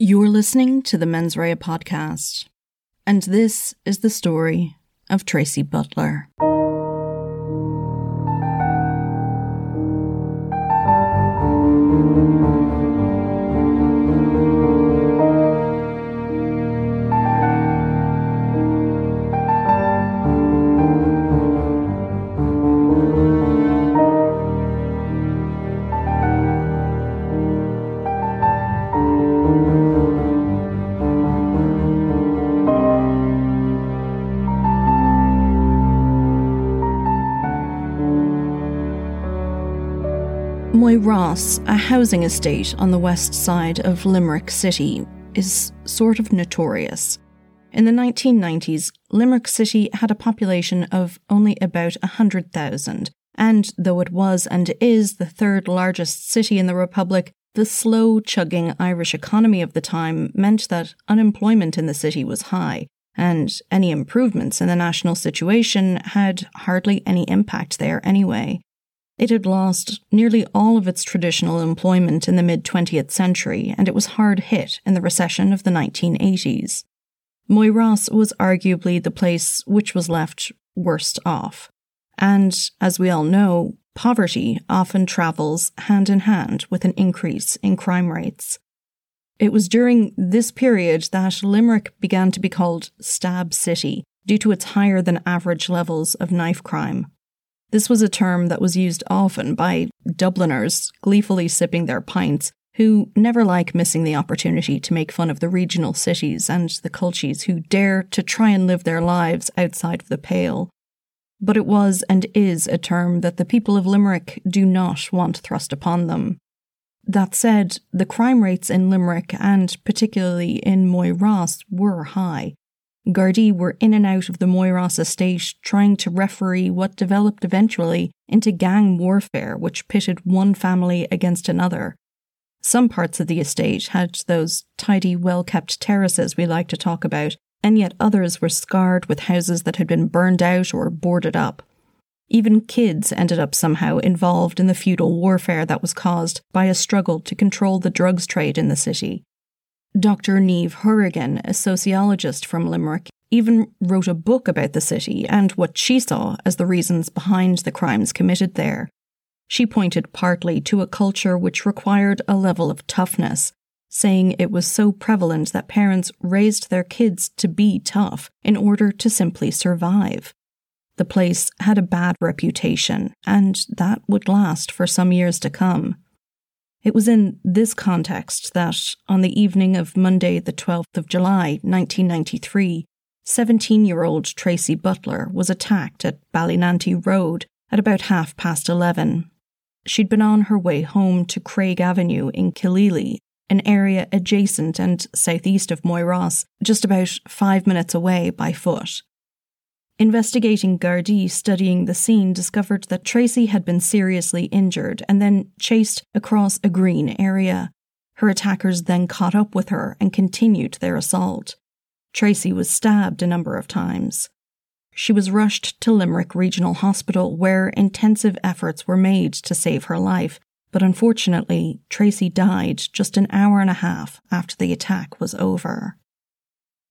You're listening to the Mens Rea podcast, and this is the story of Tracy Butler. Moyross, a housing estate on the west side of Limerick City, is sort of notorious. In the 1990s, Limerick City had a population of only about 100,000, and though it was and is the third largest city in the Republic, the slow chugging Irish economy of the time meant that unemployment in the city was high, and any improvements in the national situation had hardly any impact there anyway. It had lost nearly all of its traditional employment in the mid 20th century, and it was hard hit in the recession of the 1980s. Moyross was arguably the place which was left worst off. And, as we all know, poverty often travels hand in hand with an increase in crime rates. It was during this period that Limerick began to be called Stab City due to its higher than average levels of knife crime. This was a term that was used often by Dubliners gleefully sipping their pints, who never like missing the opportunity to make fun of the regional cities and the culties who dare to try and live their lives outside of the pale. But it was and is a term that the people of Limerick do not want thrust upon them. That said, the crime rates in Limerick and particularly in Moyross were high, Gardaí were in and out of the Moyross estate trying to referee what developed eventually into gang warfare, which pitted one family against another. Some parts of the estate had those tidy, well kept terraces we like to talk about, and yet others were scarred with houses that had been burned out or boarded up. Even kids ended up somehow involved in the feudal warfare that was caused by a struggle to control the drugs trade in the city. Dr. Niamh Hourigan, a sociologist from Limerick, even wrote a book about the city and what she saw as the reasons behind the crimes committed there. She pointed partly to a culture which required a level of toughness, saying it was so prevalent that parents raised their kids to be tough in order to simply survive. The place had a bad reputation, and that would last for some years to come. It was in this context that, on the evening of Monday, the 12th of July, 1993, 17 year old Tracy Butler was attacked at Ballynanty Road at about half past 11. She'd been on her way home to Craig Avenue in Killeely, an area adjacent and southeast of Moyross, just about five minutes away by foot. Investigating Gardaí studying the scene discovered that Tracy had been seriously injured and then chased across a green area. Her attackers then caught up with her and continued their assault. Tracy was stabbed a number of times. She was rushed to Limerick Regional Hospital where intensive efforts were made to save her life, but unfortunately, Tracy died just an hour and a half after the attack was over.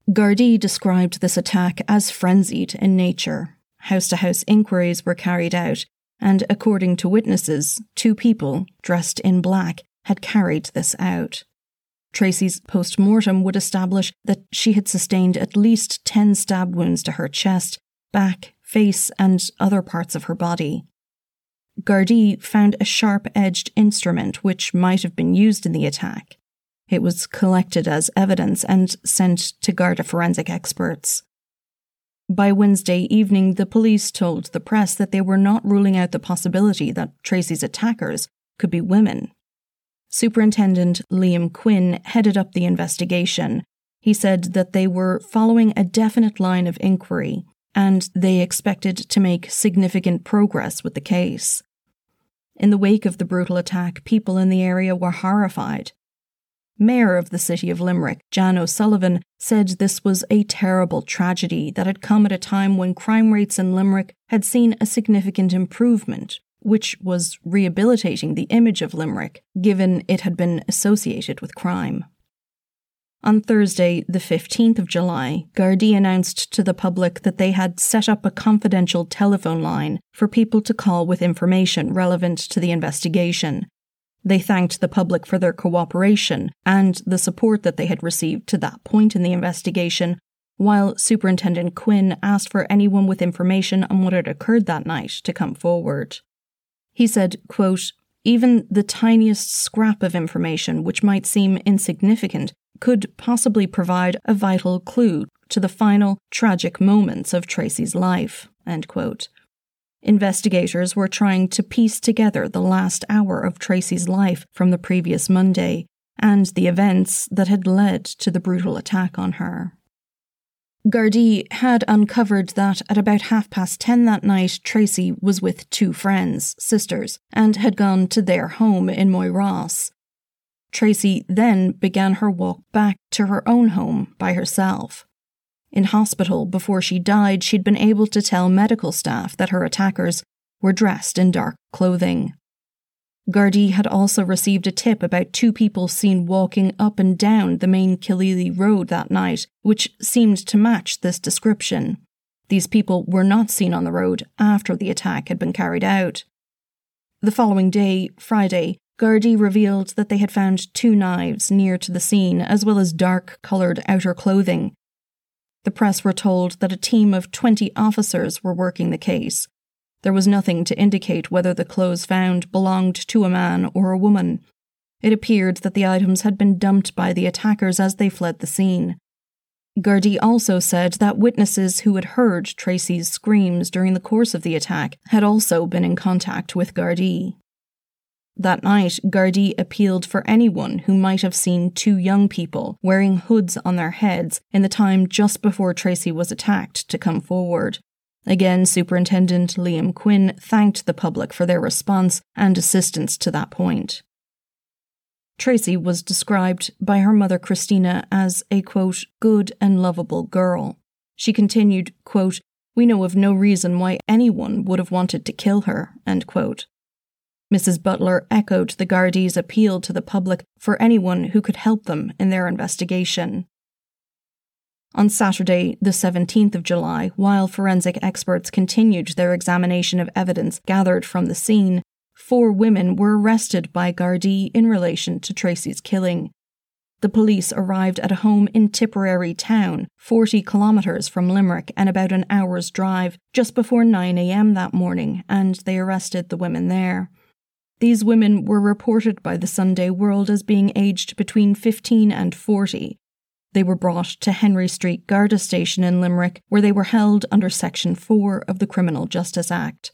Gardaí described this attack as frenzied in nature. House to house inquiries were carried out, and according to witnesses, two people, dressed in black, had carried this out. Tracy's post mortem would establish that she had sustained at least 10 stab wounds to her chest, back, face, and other parts of her body. Gardaí found a sharp edged instrument which might have been used in the attack. It was collected as evidence and sent to Garda forensic experts. By Wednesday evening, the police told the press that they were not ruling out the possibility that Tracy's attackers could be women. Superintendent Liam Quinn headed up the investigation. He said that they were following a definite line of inquiry and they expected to make significant progress with the case. In the wake of the brutal attack, people in the area were horrified. Mayor of the city of Limerick, Jan O'Sullivan, said this was a terrible tragedy that had come at a time when crime rates in Limerick had seen a significant improvement, which was rehabilitating the image of Limerick, given it had been associated with crime. On Thursday, the 15th of July, Gardaí announced to the public that they had set up a confidential telephone line for people to call with information relevant to the investigation. They thanked the public for their cooperation and the support that they had received to that point in the investigation, while Superintendent Quinn asked for anyone with information on what had occurred that night to come forward. He said, quote, even the tiniest scrap of information, which might seem insignificant, could possibly provide a vital clue to the final tragic moments of Tracy's life. Investigators were trying to piece together the last hour of Tracy's life from the previous Monday and the events that had led to the brutal attack on her. Gardaí had uncovered that at about half past ten that night, Tracy was with two friends, sisters, and had gone to their home in Moyross. Tracy then began her walk back to her own home by herself. In hospital before she died, she'd been able to tell medical staff that her attackers were dressed in dark clothing. Gardaí had also received a tip about two people seen walking up and down the main Killeely Road that night, which seemed to match this description. These people were not seen on the road after the attack had been carried out. The following day, Friday, Gardaí revealed that they had found two knives near to the scene, as well as dark coloured outer clothing. The press were told that a team of 20 officers were working the case. There was nothing to indicate whether the clothes found belonged to a man or a woman. It appeared that the items had been dumped by the attackers as they fled the scene. Gardaí also said that witnesses who had heard Tracy's screams during the course of the attack had also been in contact with Gardaí. That night, Gardaí appealed for anyone who might have seen two young people wearing hoods on their heads in the time just before Tracy was attacked to come forward. Again, Superintendent Liam Quinn thanked the public for their response and assistance to that point. Tracy was described by her mother Christina as a quote, good and lovable girl. She continued, quote, We know of no reason why anyone would have wanted to kill her, end quote. Mrs. Butler echoed the Gardaí's appeal to the public for anyone who could help them in their investigation. On Saturday, the 17th of July, while forensic experts continued their examination of evidence gathered from the scene, four women were arrested by Gardaí in relation to Tracy's killing. The police arrived at a home in Tipperary town, 40 kilometres from Limerick and about an hour's drive, just before 9am that morning, and they arrested the women there. These women were reported by the Sunday World as being aged between 15 and 40. They were brought to Henry Street Garda Station in Limerick, where they were held under Section 4 of the Criminal Justice Act.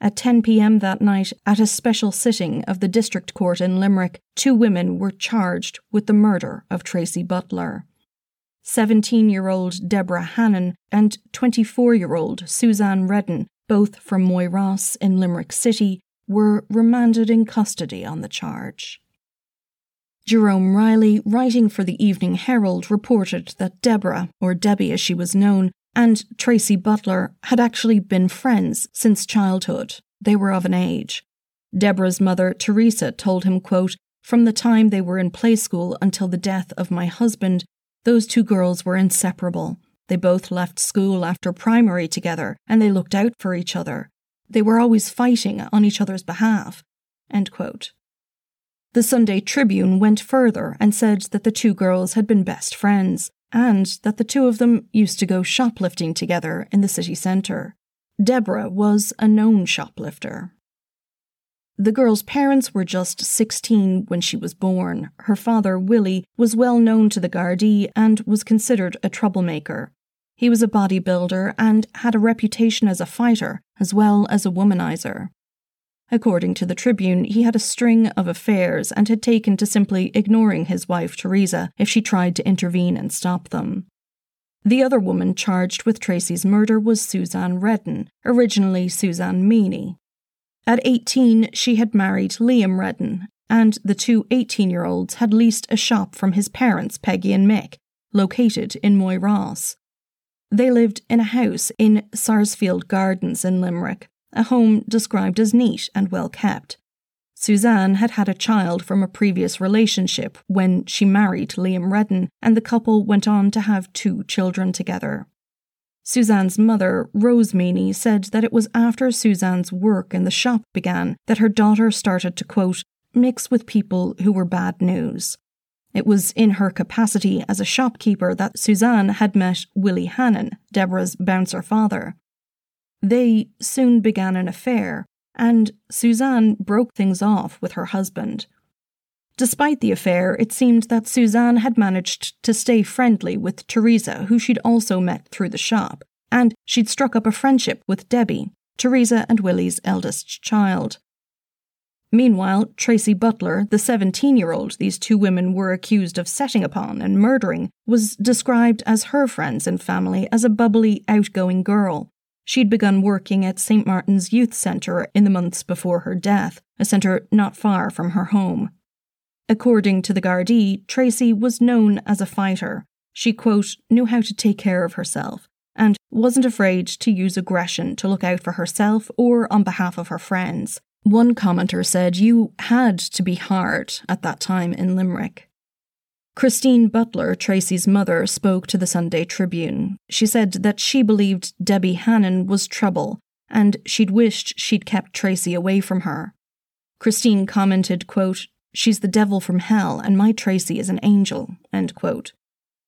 At 10 pm that night, at a special sitting of the District Court in Limerick, two women were charged with the murder of Tracy Butler. 17 year old Deborah Hannon and 24 year old Suzanne Redden, both from Moyross in Limerick City, were remanded in custody on the charge. Jerome Riley, writing for the Evening Herald, reported that Deborah, or Debbie as she was known, and Tracy Butler had actually been friends since childhood. They were of an age. Deborah's mother, Teresa, told him, quote, From the time they were in play school until the death of my husband, those two girls were inseparable. They both left school after primary together, and they looked out for each other. They were always fighting on each other's behalf. The Sunday Tribune went further and said that the two girls had been best friends, and that the two of them used to go shoplifting together in the city centre. Deborah was a known shoplifter. The girl's parents were just 16 when she was born. Her father, Willie, was well known to the Gardaí and was considered a troublemaker. He was a bodybuilder and had a reputation as a fighter as well as a womanizer. According to the Tribune, he had a string of affairs and had taken to simply ignoring his wife Teresa if she tried to intervene and stop them. The other woman charged with Tracy's murder was Suzanne Redden, originally Suzanne Meany. At 18, she had married Liam Redden, and the two 18 year olds had leased a shop from his parents, Peggy and Mick, located in Moyross. They lived in a house in Sarsfield Gardens in Limerick, a home described as neat and well kept. Suzanne had had a child from a previous relationship when she married Liam Redden, and the couple went on to have two children together. Suzanne's mother, Rose Meany, said that it was after Suzanne's work in the shop began that her daughter started to, quote, mix with people who were bad news. It was in her capacity as a shopkeeper that Suzanne had met Willie Hannon, Deborah's bouncer father. They soon began an affair, and Suzanne broke things off with her husband. Despite the affair, it seemed that Suzanne had managed to stay friendly with Teresa, who she'd also met through the shop, and she'd struck up a friendship with Debbie, Teresa and Willie's eldest child. Meanwhile, Tracy Butler, the 17 year old these two women were accused of setting upon and murdering, was described as her friends and family as a bubbly, outgoing girl She'd begun working at St. Martin's Youth Centre in the months before her death, a centre not far from her home. According to the Gardaí, Tracy was known as a fighter. She, quote, knew how to take care of herself and wasn't afraid to use aggression to look out for herself or on behalf of her friends. One commenter said, You had to be hard at that time in Limerick. Christine Butler, Tracy's mother, spoke to the Sunday Tribune. She said that she believed Debbie Hannon was trouble and she'd wished she'd kept Tracy away from her. Christine commented, quote, She's the devil from hell and my Tracy is an angel, end quote.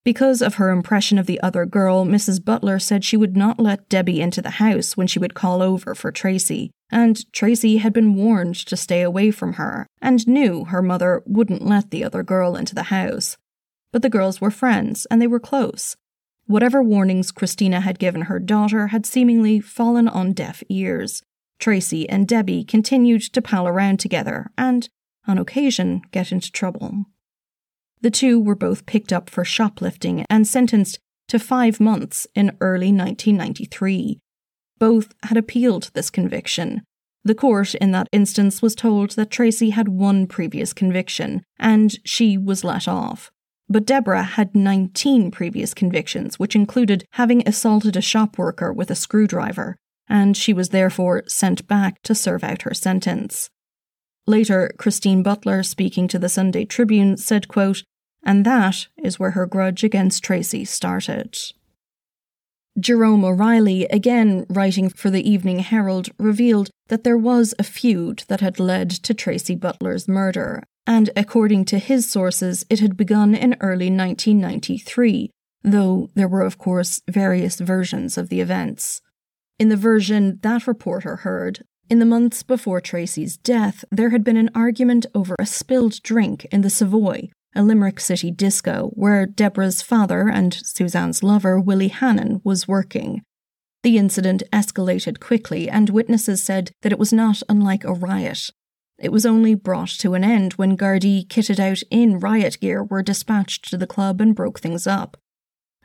Because of her impression of the other girl, Mrs. Butler said she would not let Debbie into the house when she would call over for Tracy, and Tracy had been warned to stay away from her and knew her mother wouldn't let the other girl into the house. But the girls were friends and they were close. Whatever warnings Christina had given her daughter had seemingly fallen on deaf ears. Tracy and Debbie continued to pal around together and, on occasion, get into trouble. The two were both picked up for shoplifting and sentenced to five months in early 1993, both had appealed this conviction. The court in that instance was told that Tracy had one previous conviction, and she was let off. But Deborah had 19 previous convictions, which included having assaulted a shop worker with a screwdriver, and she was therefore sent back to serve out her sentence. Later, Christine Butler, speaking to the Sunday Tribune, said, quote, And that is where her grudge against Tracy started. Jerome O'Reilly, again writing for the Evening Herald, revealed that there was a feud that had led to Tracy Butler's murder, and according to his sources, it had begun in early 1993, though there were, of course, various versions of the events. In the version that reporter heard, in the months before Tracy's death, there had been an argument over a spilled drink in the Savoy, a Limerick City disco where Deborah's father and Suzanne's lover, Willie Hannon, was working. The incident escalated quickly, and witnesses said that it was not unlike a riot. It was only brought to an end when Gardaí kitted out in riot gear were dispatched to the club and broke things up.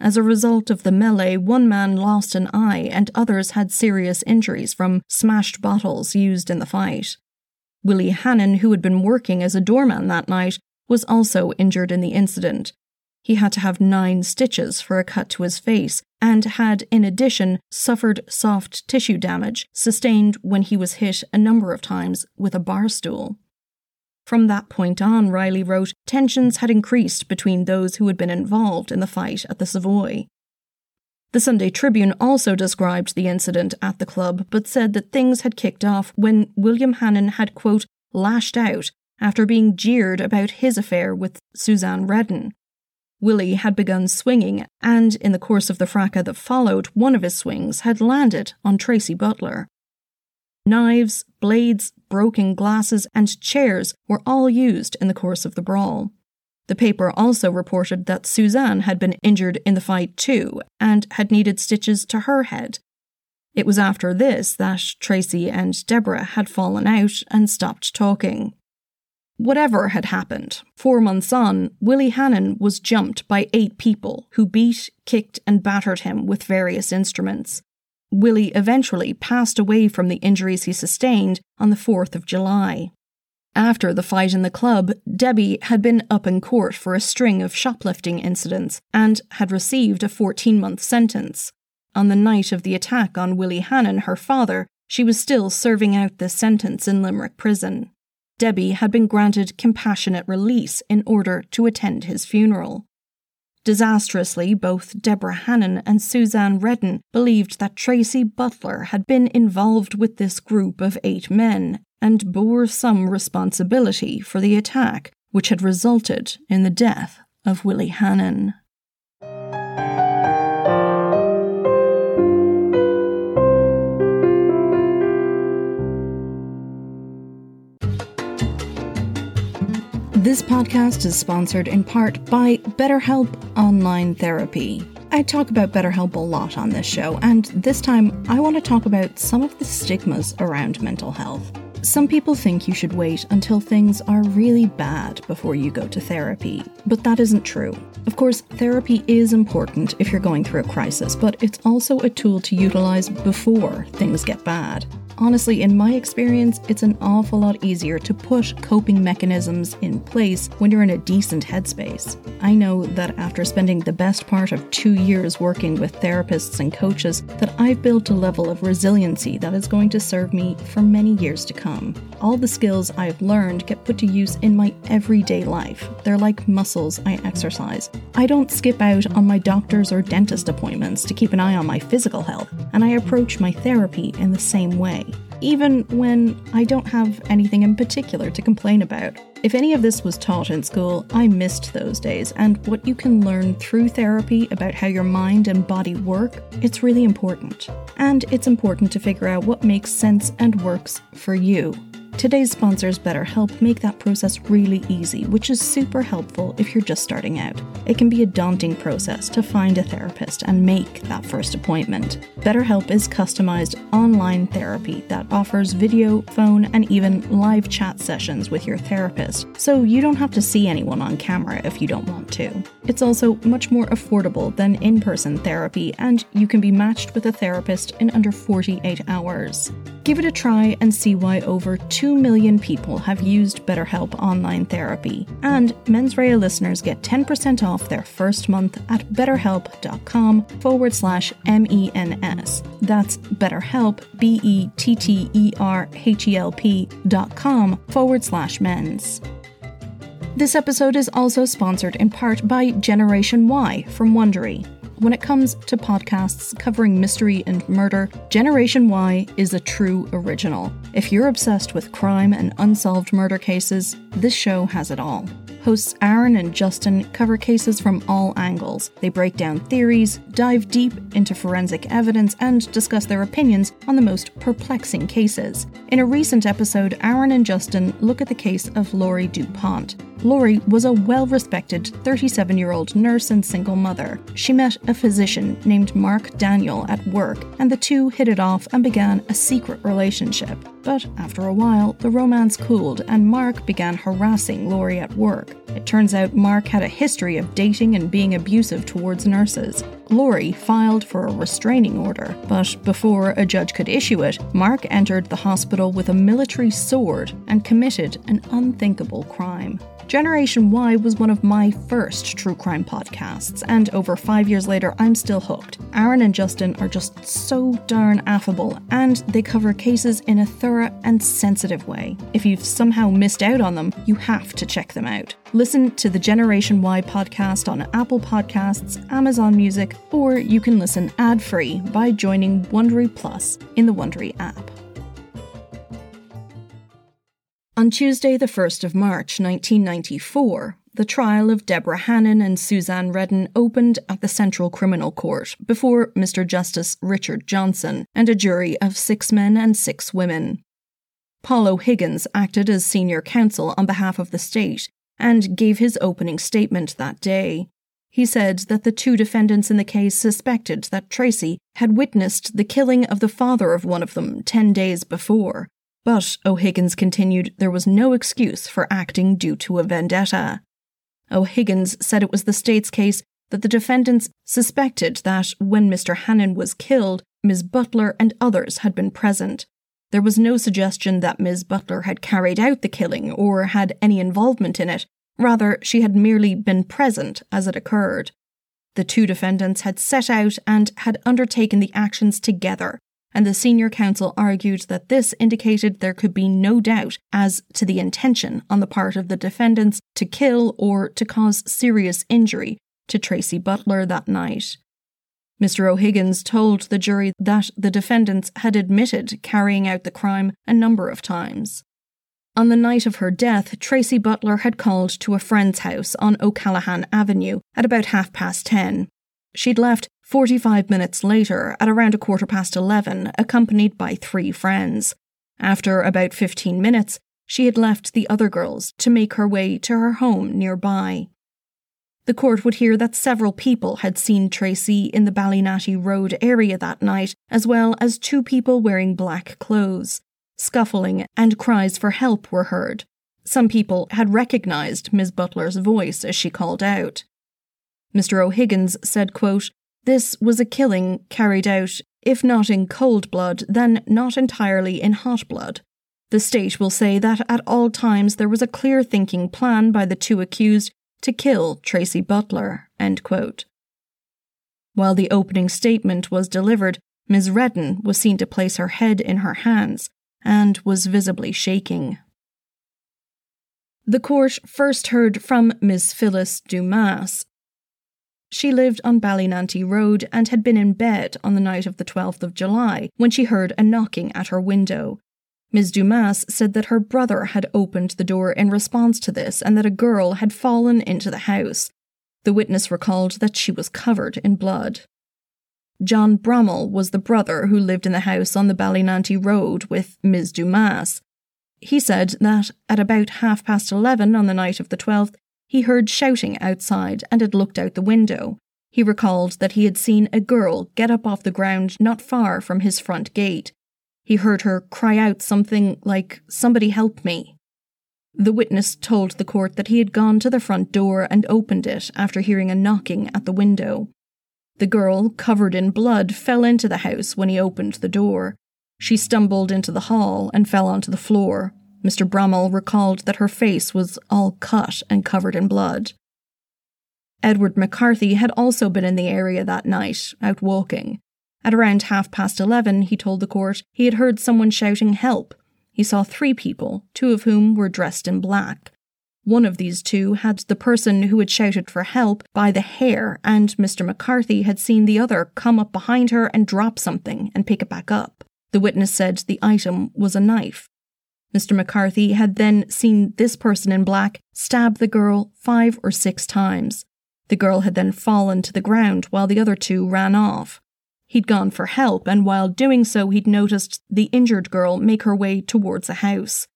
As a result of the melee, one man lost an eye and others had serious injuries from smashed bottles used in the fight. Willie Hannon, who had been working as a doorman that night, was also injured in the incident. He had to have nine stitches for a cut to his face and had, in addition, suffered soft tissue damage sustained when he was hit a number of times with a bar stool. From that point on, Riley wrote, tensions had increased between those who had been involved in the fight at the Savoy. The Sunday Tribune also described the incident at the club, but said that things had kicked off when William Hannon had, quote, lashed out after being jeered about his affair with Suzanne Redden. Willie had begun swinging, and in the course of the fracas that followed, one of his swings had landed on Tracy Butler. Knives, blades, broken glasses, and chairs were all used in the course of the brawl. The paper also reported that Suzanne had been injured in the fight too, and had needed stitches to her head. It was after this that Tracy and Deborah had fallen out and stopped talking. Whatever had happened, four months on, Willie Hannon was jumped by eight people who beat, kicked, and battered him with various instruments. Willie eventually passed away from the injuries he sustained on the 4th of July. After the fight in the club, Debbie had been up in court for a string of shoplifting incidents and had received a 14 month sentence. On the night of the attack on Willie Hannon, her father, she was still serving out this sentence in Limerick prison. Debbie had been granted compassionate release in order to attend his funeral. Disastrously, both Deborah Hannon and Suzanne Redden believed that Tracy Butler had been involved with this group of eight men and bore some responsibility for the attack, which had resulted in the death of Willie Hannon. Podcast is sponsored in part by BetterHelp Online Therapy. I talk about BetterHelp a lot on this show, and this time I want to talk about some of the stigmas around mental health. Some people think you should wait until things are really bad before you go to therapy, but that isn't true. Of course, therapy is important if you're going through a crisis, but it's also a tool to utilize before things get bad honestly, in my experience, it's an awful lot easier to put coping mechanisms in place when you're in a decent headspace. I know that after spending the best part of two years working with therapists and coaches, that I've built a level of resiliency that is going to serve me for many years to come. All the skills I've learned get put to use in my everyday life. They're like muscles I exercise. I don't skip out on my doctor's or dentist appointments to keep an eye on my physical health, and I approach my therapy in the same way even when I don't have anything in particular to complain about. If any of this was taught in school, I missed those days, and what you can learn through therapy about how your mind and body work, it's really important. And it's important to figure out what makes sense and works for you. Today's sponsors BetterHelp make that process really easy, which is super helpful if you're just starting out. It can be a daunting process to find a therapist and make that first appointment. BetterHelp is customized online therapy that offers video, phone, and even live chat sessions with your therapist, so you don't have to see anyone on camera if you don't want to. It's also much more affordable than in person therapy, and you can be matched with a therapist in under 48 hours. Give it a try and see why over 2 million people have used BetterHelp Online Therapy. And Mens Rea listeners get 10% off their first month at betterhelp.com forward slash MENS. That's BetterHelp, B E T T E R H E L P dot com forward slash mens. This episode is also sponsored in part by Generation Why from Wondery. When it comes to podcasts covering mystery and murder, Generation Why is a true original. If you're obsessed with crime and unsolved murder cases, this show has it all. Hosts Aaron and Justin cover cases from all angles. They break down theories, dive deep into forensic evidence, and discuss their opinions on the most perplexing cases. In a recent episode, Aaron and Justin look at the case of Laurie DuPont. Laurie was a well respected 37 year old nurse and single mother. She met a physician named Mark Daniel at work, and the two hit it off and began a secret relationship. But after a while, the romance cooled, and Mark began harassing Laurie at work. It turns out Mark had a history of dating and being abusive towards nurses. Laurie filed for a restraining order, but before a judge could issue it, Mark entered the hospital with a military sword and committed an unthinkable crime. Generation Why was one of my first true crime podcasts, and over five years later, I'm still hooked. Aaron and Justin are just so darn affable, and they cover cases in a thorough and sensitive way. If you've somehow missed out on them, you have to check them out. Listen to the Generation Why podcast on Apple Podcasts, Amazon Music, or you can listen ad free by joining Wondery Plus in the Wondery app. On Tuesday, the 1st of March 1994, the trial of Deborah Hannon and Suzanne Redden opened at the Central Criminal Court before Mr. Justice Richard Johnson and a jury of six men and six women. Paul O'Higgins acted as senior counsel on behalf of the state and gave his opening statement that day. He said that the two defendants in the case suspected that Tracy had witnessed the killing of the father of one of them ten days before but, O'Higgins continued, there was no excuse for acting due to a vendetta. O'Higgins said it was the state's case that the defendants suspected that when Mr. Hannon was killed, Ms. Butler and others had been present. There was no suggestion that Ms. Butler had carried out the killing or had any involvement in it. Rather, she had merely been present as it occurred. The two defendants had set out and had undertaken the actions together, and the senior counsel argued that this indicated there could be no doubt as to the intention on the part of the defendants to kill or to cause serious injury to Tracy Butler that night. Mr. O'Higgins told the jury that the defendants had admitted carrying out the crime a number of times. On the night of her death, Tracy Butler had called to a friend's house on O'Callaghan Avenue at about half past ten. She'd left 45 minutes later at around a quarter past 11, accompanied by three friends. After about 15 minutes, she had left the other girls to make her way to her home nearby. The court would hear that several people had seen Tracy in the Ballynanty Road area that night, as well as two people wearing black clothes. Scuffling and cries for help were heard. Some people had recognised Miss Butler's voice as she called out. Mr. O'Higgins said, quote, This was a killing carried out, if not in cold blood, then not entirely in hot blood. The state will say that at all times there was a clear thinking plan by the two accused to kill Tracy Butler. While the opening statement was delivered, Ms. Redden was seen to place her head in her hands and was visibly shaking. The court first heard from Miss Phyllis Dumas. She lived on Ballynanty Road and had been in bed on the night of the 12th of July when she heard a knocking at her window. Ms. Dumas said that her brother had opened the door in response to this and that a girl had fallen into the house. The witness recalled that she was covered in blood. John Brommel was the brother who lived in the house on the Ballynanty Road with Ms. Dumas. He said that at about half past eleven on the night of the 12th, he heard shouting outside and had looked out the window. He recalled that he had seen a girl get up off the ground not far from his front gate. He heard her cry out something like, Somebody help me. The witness told the court that he had gone to the front door and opened it after hearing a knocking at the window. The girl, covered in blood, fell into the house when he opened the door. She stumbled into the hall and fell onto the floor. Mr. Brommel recalled that her face was all cut and covered in blood. Edward McCarthy had also been in the area that night, out walking. At around half past eleven, he told the court he had heard someone shouting help. He saw three people, two of whom were dressed in black. One of these two had the person who had shouted for help by the hair, and Mr. McCarthy had seen the other come up behind her and drop something and pick it back up. The witness said the item was a knife. Mr. McCarthy had then seen this person in black stab the girl five or six times. The girl had then fallen to the ground while the other two ran off. He'd gone for help, and while doing so, he'd noticed the injured girl make her way towards a house.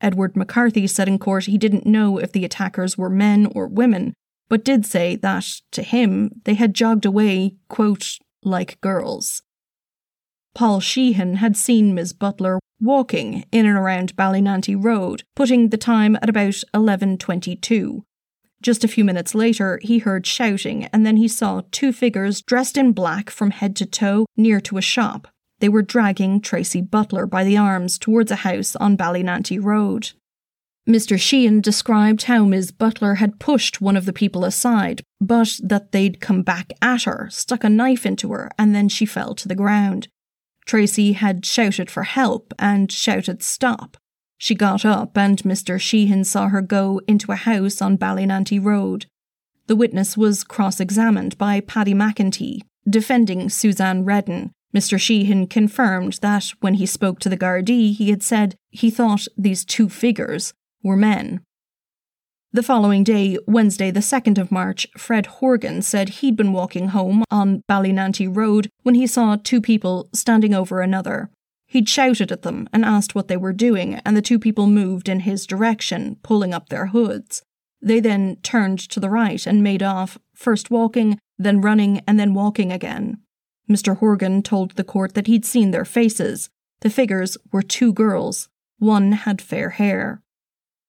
Edward McCarthy said in court he didn't know if the attackers were men or women, but did say that, to him, they had jogged away, quote, like girls. Paul Sheehan had seen Miss Butler walking in and around Ballynanty Road, putting the time at about 11.22. Just a few minutes later, he heard shouting, and then he saw two figures dressed in black from head to toe near to a shop. They were dragging Tracy Butler by the arms towards a house on Ballynanty Road. Mr. Sheehan described how Ms. Butler had pushed one of the people aside, but that they'd come back at her, stuck a knife into her, and then she fell to the ground. Tracy had shouted for help and shouted stop. She got up, and Mr. Sheehan saw her go into a house on Ballynanty Road. The witness was cross examined by Paddy McEntee, defending Suzanne Redden, Mr. Sheehan confirmed that when he spoke to the Gardaí, he had said he thought these two figures were men. The following day, Wednesday, the 2nd of March, Fred Horgan said he'd been walking home on Ballynanty Road when he saw two people standing over another. He'd shouted at them and asked what they were doing, and the two people moved in his direction, pulling up their hoods. They then turned to the right and made off, first walking, then running, and then walking again. Mr. Horgan told the court that he'd seen their faces. The figures were two girls. One had fair hair.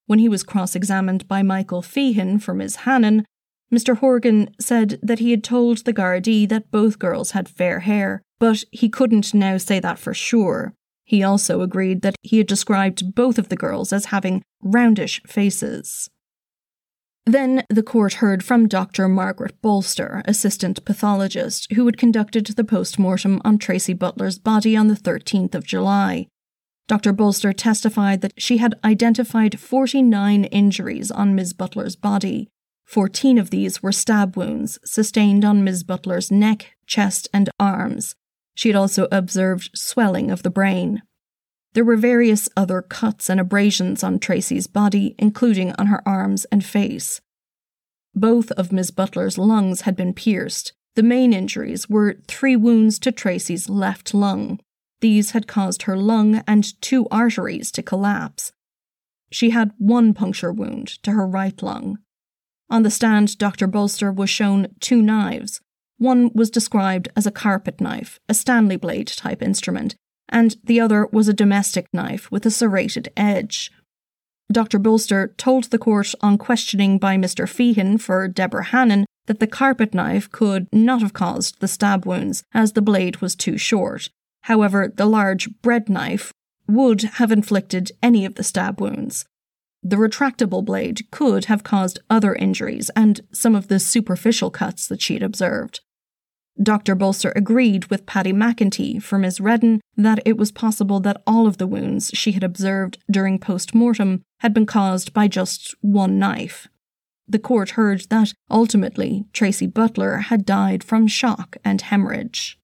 When he was cross examined by Michael Feehan for Miss Hannon, Mr. Horgan said that he had told the Gardaí that both girls had fair hair, but he couldn't now say that for sure. He also agreed that he had described both of the girls as having roundish faces. Then the court heard from Dr. Margaret Bolster, assistant pathologist, who had conducted the post mortem on Tracy Butler's body on the 13th of July. Dr. Bolster testified that she had identified 49 injuries on Ms. Butler's body. 14 of these were stab wounds sustained on Ms. Butler's neck, chest, and arms. She had also observed swelling of the brain. There were various other cuts and abrasions on Tracy's body, including on her arms and face. Both of Miss Butler's lungs had been pierced. The main injuries were three wounds to Tracy's left lung. These had caused her lung and two arteries to collapse. She had one puncture wound to her right lung. On the stand, Dr. Bolster was shown two knives. One was described as a carpet knife, a Stanley blade type instrument, and the other was a domestic knife with a serrated edge. Dr. Bolster told the court on questioning by Mr. Feehan for Deborah Hannon that the carpet knife could not have caused the stab wounds as the blade was too short. However, the large bread knife would have inflicted any of the stab wounds. The retractable blade could have caused other injuries and some of the superficial cuts that she had observed. Dr. Bolster agreed with Paddy McEntee for Miss Redden that it was possible that all of the wounds she had observed during post mortem had been caused by just one knife. The court heard that ultimately Tracy Butler had died from shock and hemorrhage.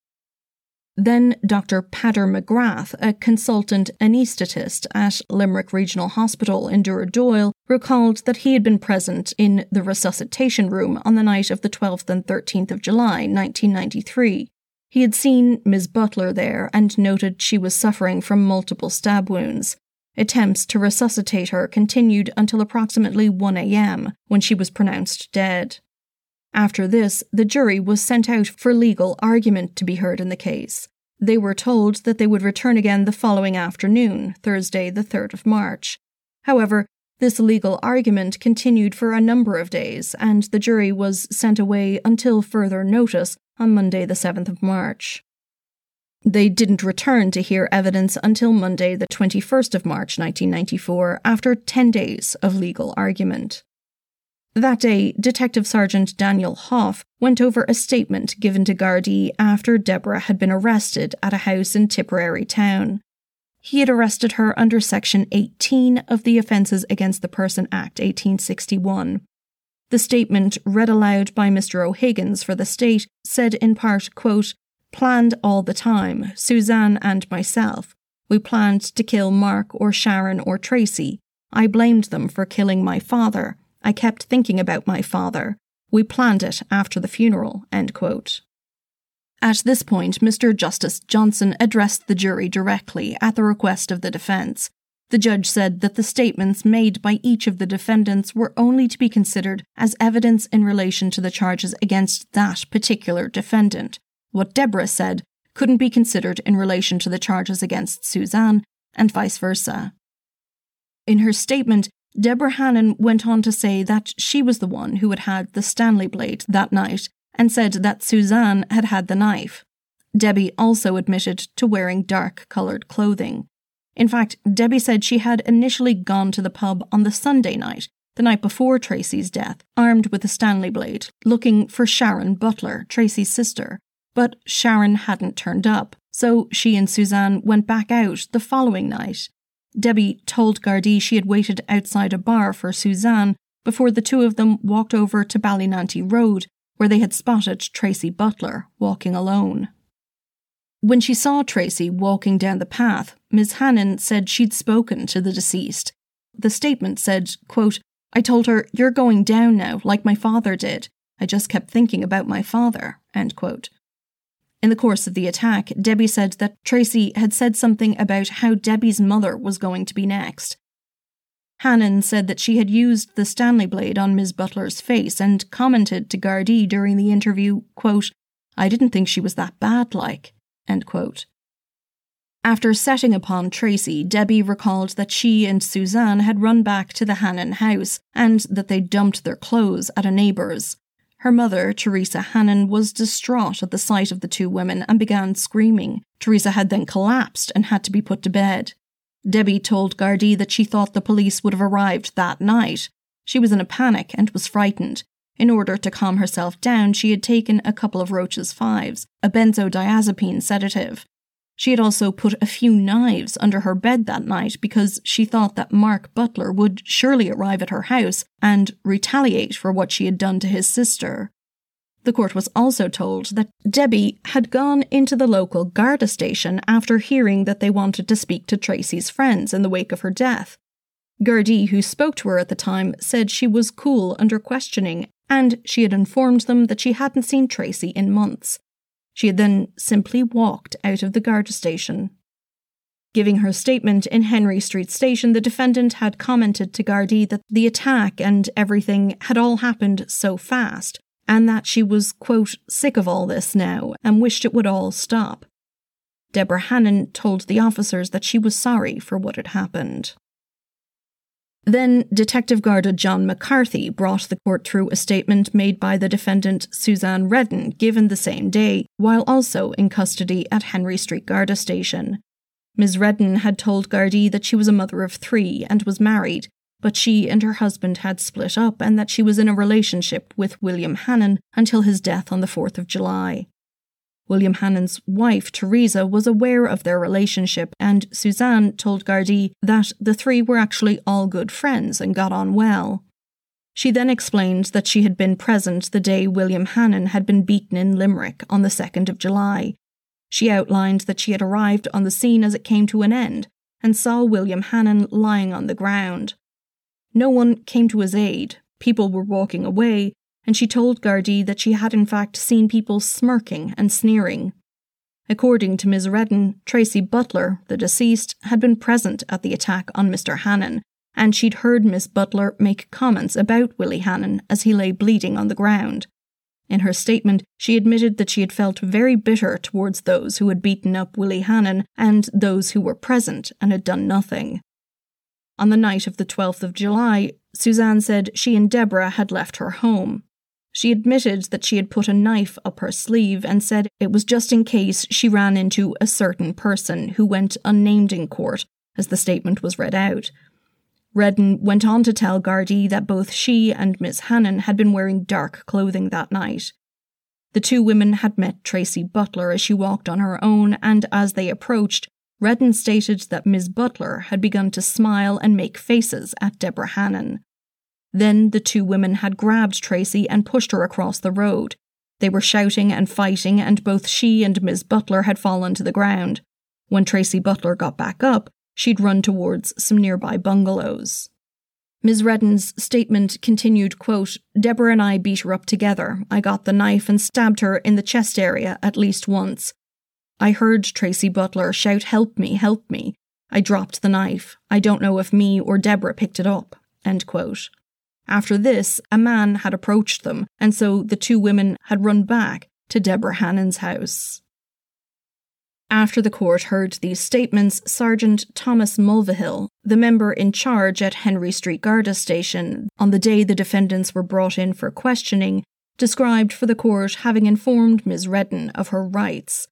Then Dr. Peadar McGrath, a consultant anaesthetist at Limerick Regional Hospital in Dooradoyle, recalled that he had been present in the resuscitation room on the night of the 12th and 13th of July, 1993. He had seen Ms. Butler there and noted she was suffering from multiple stab wounds. Attempts to resuscitate her continued until approximately 1 a.m., when she was pronounced dead. After this, the jury was sent out for legal argument to be heard in the case. They were told that they would return again the following afternoon, Thursday, the 3rd of March. However, this legal argument continued for a number of days, and the jury was sent away until further notice on Monday, the 7th of March. They didn't return to hear evidence until Monday, the 21st of March 1994, after 10 days of legal argument. That day, Detective Sergeant Daniel Hoff went over a statement given to Gardaí after Deborah had been arrested at a house in Tipperary town. He had arrested her under Section 18 of the Offences Against the Person Act 1861. The statement, read aloud by Mr. O'Higgins for the state, said in part, quote, Planned all the time, Suzanne and myself. We planned to kill Mark or Sharon or Tracy. I blamed them for killing my father. I kept thinking about my father. We planned it after the funeral. At this point, Mr. Justice Johnson addressed the jury directly at the request of the defence. The judge said that the statements made by each of the defendants were only to be considered as evidence in relation to the charges against that particular defendant. What Deborah said couldn't be considered in relation to the charges against Suzanne, and vice versa. In her statement, Deborah Hannon went on to say that she was the one who had had the Stanley blade that night and said that Suzanne had had the knife. Debbie also admitted to wearing dark coloured clothing. In fact, Debbie said she had initially gone to the pub on the Sunday night, the night before Tracy's death, armed with a Stanley blade, looking for Sharon Butler, Tracy's sister. But Sharon hadn't turned up, so she and Suzanne went back out the following night Debbie told Gardaí she had waited outside a bar for Suzanne before the two of them walked over to Ballynanty Road, where they had spotted Tracy Butler walking alone. When she saw Tracy walking down the path, Miss Hannon said she'd spoken to the deceased. The statement said, quote, I told her, You're going down now, like my father did. I just kept thinking about my father. End quote. In the course of the attack, Debbie said that Tracy had said something about how Debbie's mother was going to be next. Hannon said that she had used the Stanley blade on Ms. Butler's face and commented to Gardaí during the interview, quote, I didn't think she was that bad like, end quote. After setting upon Tracy, Debbie recalled that she and Suzanne had run back to the Hannon house and that they dumped their clothes at a neighbour's. Her mother, Teresa Hannon, was distraught at the sight of the two women and began screaming. Teresa had then collapsed and had to be put to bed. Debbie told Gardaí that she thought the police would have arrived that night. She was in a panic and was frightened. In order to calm herself down, she had taken a couple of Roche's Fives, a benzodiazepine sedative. She had also put a few knives under her bed that night because she thought that Mark Butler would surely arrive at her house and retaliate for what she had done to his sister. The court was also told that Debbie had gone into the local Garda station after hearing that they wanted to speak to Tracy's friends in the wake of her death. Gardaí, who spoke to her at the time, said she was cool under questioning and she had informed them that she hadn't seen Tracy in months. She had then simply walked out of the Garda station. Giving her statement in Henry Street Station, the defendant had commented to Gardaí that the attack and everything had all happened so fast, and that she was, quote, sick of all this now and wished it would all stop. Deborah Hannon told the officers that she was sorry for what had happened. Then, Detective Garda John McCarthy brought the court through a statement made by the defendant Suzanne Redden, given the same day, while also in custody at Henry Street Garda Station. Ms. Redden had told Gardaí that she was a mother of three and was married, but she and her husband had split up and that she was in a relationship with William Hannon until his death on the 4th of July. William Hannon's wife, Teresa, was aware of their relationship, and Suzanne told Gardaí that the three were actually all good friends and got on well. She then explained that she had been present the day William Hannon had been beaten in Limerick on the 2nd of July. She outlined that she had arrived on the scene as it came to an end and saw William Hannon lying on the ground. No one came to his aid, people were walking away, and she told Gardaí that she had in fact seen people smirking and sneering. According to Ms. Redden, Tracy Butler, the deceased, had been present at the attack on Mr. Hannon, and she'd heard Miss Butler make comments about Willie Hannon as he lay bleeding on the ground. In her statement, she admitted that she had felt very bitter towards those who had beaten up Willie Hannon and those who were present and had done nothing. On the night of the 12th of July, Suzanne said she and Deborah had left her home. She admitted that she had put a knife up her sleeve and said it was just in case she ran into a certain person who went unnamed in court, as the statement was read out. Redden went on to tell Gardaí that both she and Miss Hannon had been wearing dark clothing that night. The two women had met Tracy Butler as she walked on her own, and as they approached, Redden stated that Miss Butler had begun to smile and make faces at Deborah Hannon. Then the two women had grabbed Tracy and pushed her across the road. They were shouting and fighting, and both she and Miss Butler had fallen to the ground. When Tracy Butler got back up, she'd run towards some nearby bungalows. Ms. Redden's statement continued, quote, Deborah and I beat her up together. I got the knife and stabbed her in the chest area at least once. I heard Tracy Butler shout, Help me, help me. I dropped the knife. I don't know if me or Deborah picked it up. End quote. After this, a man had approached them, and so the two women had run back to Deborah Hannon's house. After the court heard these statements, Sergeant Thomas Mulvihill, the member in charge at Henry Street Garda Station on the day the defendants were brought in for questioning, described for the court having informed Ms. Redden of her rights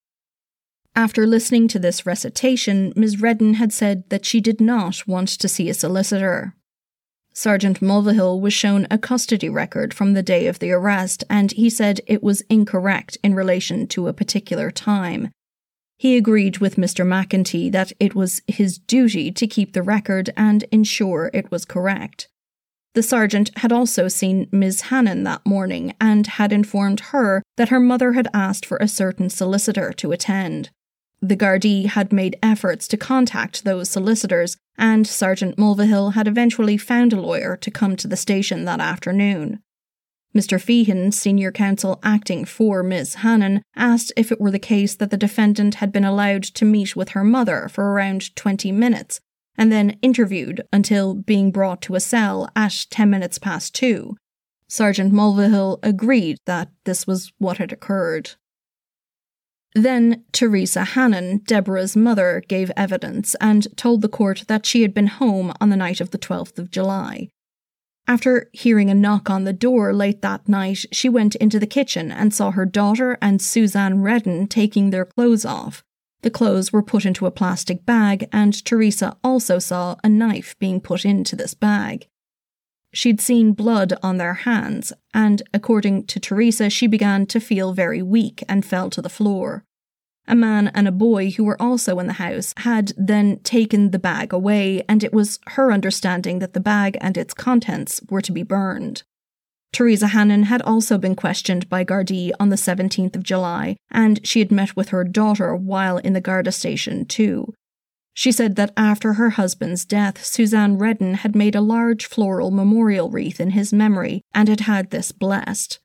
after listening to this recitation, Ms. Redden had said that she did not want to see a solicitor. Sergeant Mulvihill was shown a custody record from the day of the arrest, and he said it was incorrect in relation to a particular time. He agreed with Mr. McEntee that it was his duty to keep the record and ensure it was correct. The sergeant had also seen Miss Hannon that morning and had informed her that her mother had asked for a certain solicitor to attend. The Gardaí had made efforts to contact those solicitors, and Sergeant Mulvihill had eventually found a lawyer to come to the station that afternoon. Mr. Feehan, senior counsel acting for Miss Hannon, asked if it were the case that the defendant had been allowed to meet with her mother for around 20 minutes and then interviewed until being brought to a cell at 10 minutes past 2. Sergeant Mulvihill agreed that this was what had occurred. Then Teresa Hannon, Deborah's mother, gave evidence and told the court that she had been home on the night of the 12th of July. After hearing a knock on the door late that night, she went into the kitchen and saw her daughter and Suzanne Redden taking their clothes off. The clothes were put into a plastic bag, and Teresa also saw a knife being put into this bag. She'd seen blood on their hands, and according to Teresa, she began to feel very weak and fell to the floor. A man and a boy who were also in the house had then taken the bag away, and it was her understanding that the bag and its contents were to be burned. Teresa Hannon had also been questioned by Gardaí on the 17th of July, and she had met with her daughter while in the Garda station too. She said that after her husband's death, Suzanne Redden had made a large floral memorial wreath in his memory and had had this blessed.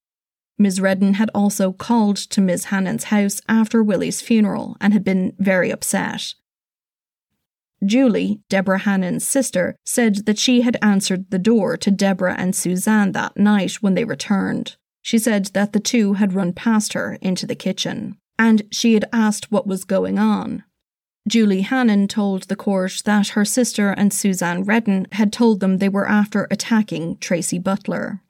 Ms. Redden had also called to Ms. Hannon's house after Willie's funeral and had been very upset. Julie, Deborah Hannon's sister, said that she had answered the door to Deborah and Suzanne that night when they returned. She said that the two had run past her into the kitchen, and she had asked what was going on. Julie Hannon told the court that her sister and Suzanne Redden had told them they were after attacking Tracy Butler.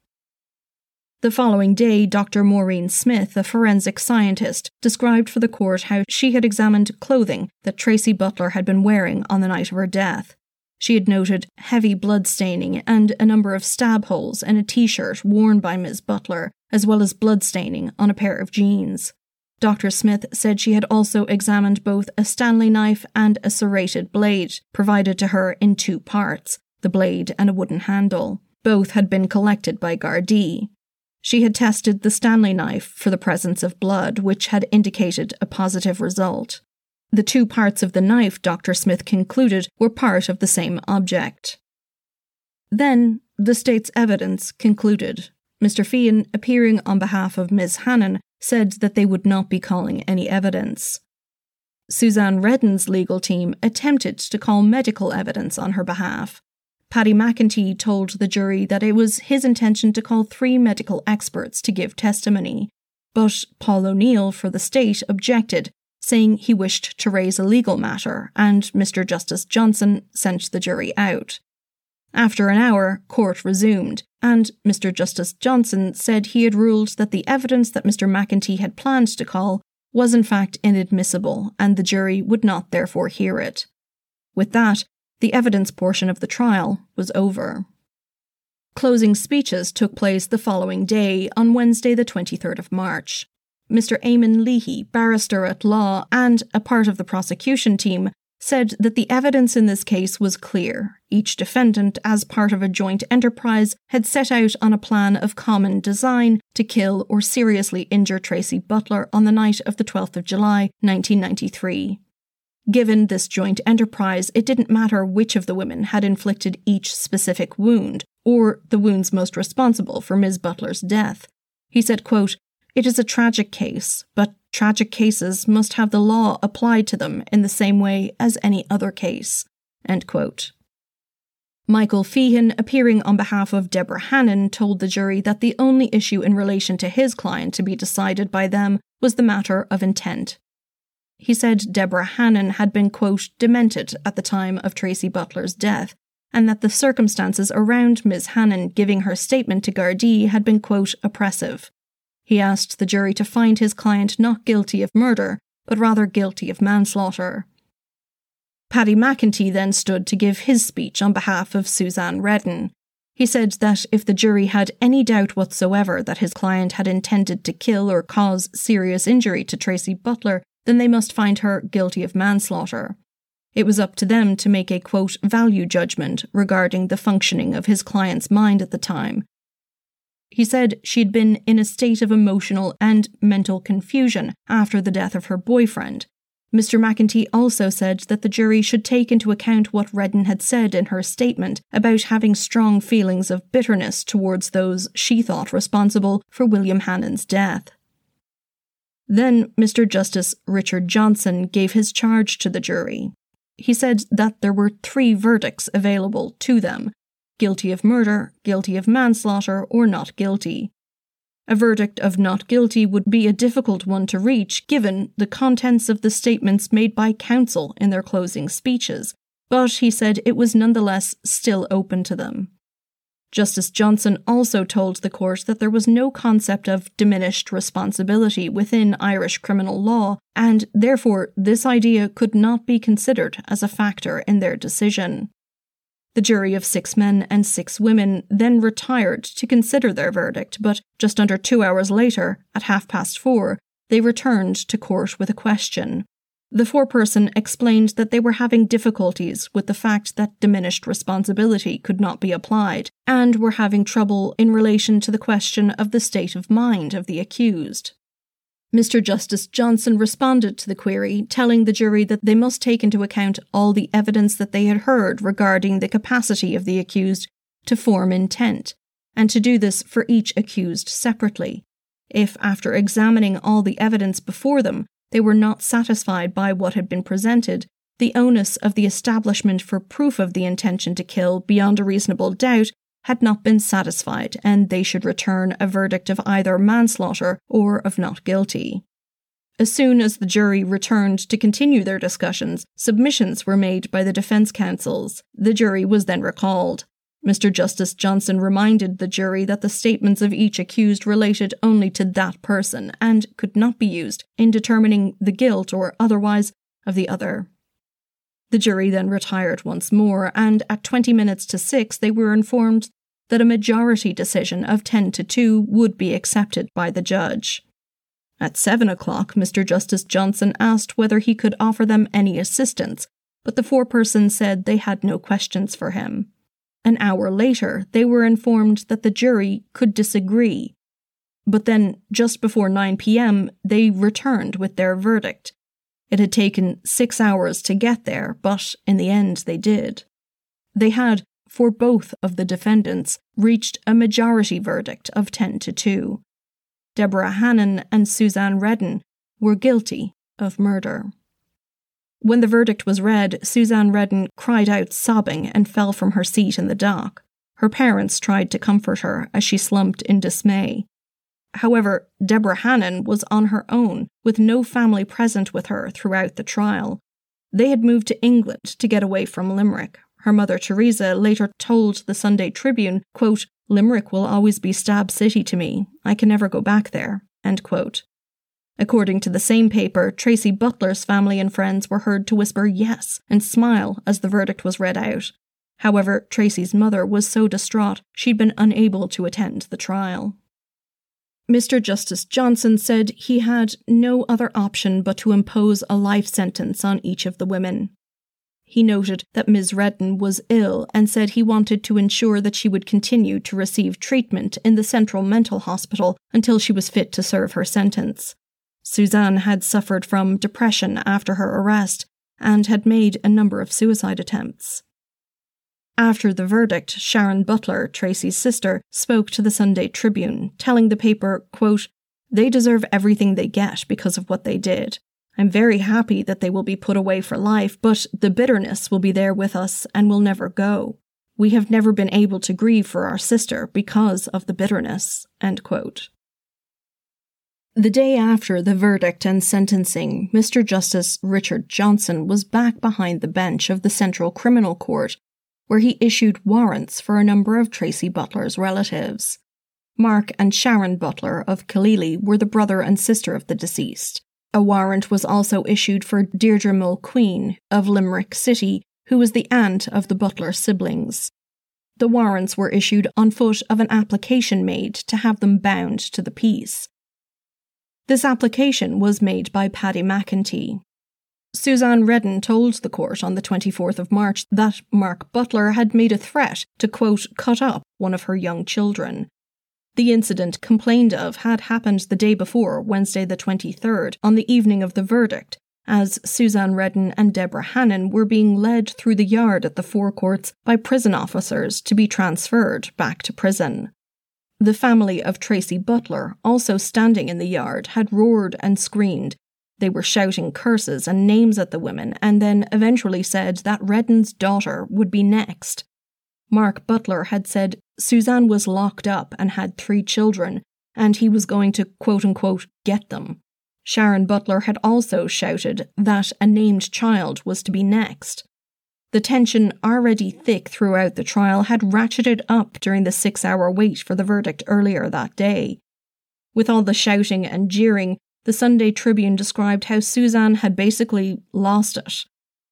The following day, Dr. Maureen Smith, a forensic scientist, described for the court how she had examined clothing that Tracy Butler had been wearing on the night of her death. She had noted heavy blood staining and a number of stab holes in a t shirt worn by Ms. Butler, as well as blood staining on a pair of jeans. Dr. Smith said she had also examined both a Stanley knife and a serrated blade, provided to her in two parts the blade and a wooden handle. Both had been collected by Gardaí. She had tested the Stanley knife for the presence of blood, which had indicated a positive result. The two parts of the knife, Dr. Smith concluded, were part of the same object. Then, the state's evidence concluded. Mr. Feehan, appearing on behalf of Ms. Hannon, said that they would not be calling any evidence. Suzanne Redden's legal team attempted to call medical evidence on her behalf. Paddy McEntee told the jury that it was his intention to call three medical experts to give testimony, but Paul O'Neill for the state objected, saying he wished to raise a legal matter, and Mr. Justice Johnson sent the jury out. After an hour, court resumed, and Mr. Justice Johnson said he had ruled that the evidence that Mr. McEntee had planned to call was in fact inadmissible, and the jury would not therefore hear it. With that, the evidence portion of the trial was over. Closing speeches took place the following day, on Wednesday, the 23rd of March. Mr. Eamon Leahy, barrister at law and a part of the prosecution team, said that the evidence in this case was clear. Each defendant, as part of a joint enterprise, had set out on a plan of common design to kill or seriously injure Tracy Butler on the night of the 12th of July, 1993. Given this joint enterprise, it didn't matter which of the women had inflicted each specific wound, or the wounds most responsible for Ms. Butler's death. He said, quote, It is a tragic case, but tragic cases must have the law applied to them in the same way as any other case. Michael Feehan, appearing on behalf of Deborah Hannon, told the jury that the only issue in relation to his client to be decided by them was the matter of intent. He said Deborah Hannon had been, quote, demented at the time of Tracy Butler's death, and that the circumstances around Ms. Hannon giving her statement to Gardaí had been, quote, oppressive. He asked the jury to find his client not guilty of murder, but rather guilty of manslaughter. Paddy McEntee then stood to give his speech on behalf of Suzanne Redden. He said that if the jury had any doubt whatsoever that his client had intended to kill or cause serious injury to Tracy Butler, then they must find her guilty of manslaughter. It was up to them to make a quote value judgment regarding the functioning of his client's mind at the time, he said she'd been in a state of emotional and mental confusion after the death of her boyfriend. Mr. McEntee also said that the jury should take into account what Redden had said in her statement about having strong feelings of bitterness towards those she thought responsible for William Hannon's death. Then Mr. Justice Richard Johnson gave his charge to the jury. He said that there were three verdicts available to them, guilty of murder, guilty of manslaughter, or not guilty. A verdict of not guilty would be a difficult one to reach given the contents of the statements made by counsel in their closing speeches, but he said it was nonetheless still open to them. Justice Johnson also told the court that there was no concept of diminished responsibility within Irish criminal law, and therefore this idea could not be considered as a factor in their decision. The jury of six men and six women then retired to consider their verdict, but just under two hours later, at half past four, they returned to court with a question. The foreperson explained that they were having difficulties with the fact that diminished responsibility could not be applied, and were having trouble in relation to the question of the state of mind of the accused. Mr. Justice Johnson responded to the query, telling the jury that they must take into account all the evidence that they had heard regarding the capacity of the accused to form intent, and to do this for each accused separately. If, after examining all the evidence before them, they were not satisfied by what had been presented, the onus of the establishment for proof of the intention to kill beyond a reasonable doubt had not been satisfied, and they should return a verdict of either manslaughter or of not guilty. As soon as the jury returned to continue their discussions, submissions were made by the defense counsels. The jury was then recalled. Mr. Justice Johnson reminded the jury that the statements of each accused related only to that person and could not be used in determining the guilt or otherwise of the other. The jury then retired once more, and at 20 minutes to 6 they were informed that a majority decision of 10 to 2 would be accepted by the judge. At 7 o'clock, Mr. Justice Johnson asked whether he could offer them any assistance, but the foreperson said they had no questions for him. An hour later, they were informed that the jury could disagree. But then, just before 9 pm, they returned with their verdict. It had taken six hours to get there, but in the end they did. They had, for both of the defendants, reached a majority verdict of 10 to 2. Deborah Hannon and Suzanne Redden were guilty of murder. When the verdict was read, Suzanne Redden cried out sobbing and fell from her seat in the dock. Her parents tried to comfort her as she slumped in dismay. However, Deborah Hannon was on her own, with no family present with her throughout the trial. They had moved to England to get away from Limerick. Her mother, Teresa, later told the Sunday Tribune, quote, Limerick will always be Stab City to me. I can never go back there. End quote. According to the same paper, Tracy Butler's family and friends were heard to whisper yes and smile as the verdict was read out. However, Tracy's mother was so distraught she'd been unable to attend the trial. Mr. Justice Johnson said he had no other option but to impose a life sentence on each of the women. He noted that Ms. Redden was ill and said he wanted to ensure that she would continue to receive treatment in the Central Mental Hospital until she was fit to serve her sentence. Suzanne had suffered from depression after her arrest and had made a number of suicide attempts. After the verdict, Sharon Butler, Tracy's sister, spoke to the Sunday Tribune, telling the paper, quote, They deserve everything they get because of what they did. I'm very happy that they will be put away for life, but the bitterness will be there with us and will never go. We have never been able to grieve for our sister because of the bitterness. End quote. The day after the verdict and sentencing, Mr. Justice Richard Johnson was back behind the bench of the Central Criminal Court, where he issued warrants for a number of Tracy Butler's relatives. Mark and Sharon Butler of Killeely were the brother and sister of the deceased. A warrant was also issued for Deirdre Mulqueen of Limerick City, who was the aunt of the Butler siblings. The warrants were issued on foot of an application made to have them bound to the peace. This application was made by Paddy McEntee. Suzanne Redden told the court on the 24th of March that Mark Butler had made a threat to, quote, cut up one of her young children. The incident complained of had happened the day before, Wednesday the 23rd, on the evening of the verdict, as Suzanne Redden and Deborah Hannon were being led through the yard at the Four Courts by prison officers to be transferred back to prison. The family of Tracy Butler, also standing in the yard, had roared and screamed. They were shouting curses and names at the women, and then eventually said that Redden's daughter would be next. Mark Butler had said Suzanne was locked up and had three children, and he was going to quote unquote get them. Sharon Butler had also shouted that a named child was to be next. The tension, already thick throughout the trial, had ratcheted up during the six hour wait for the verdict earlier that day. With all the shouting and jeering, the Sunday Tribune described how Suzanne had basically lost it.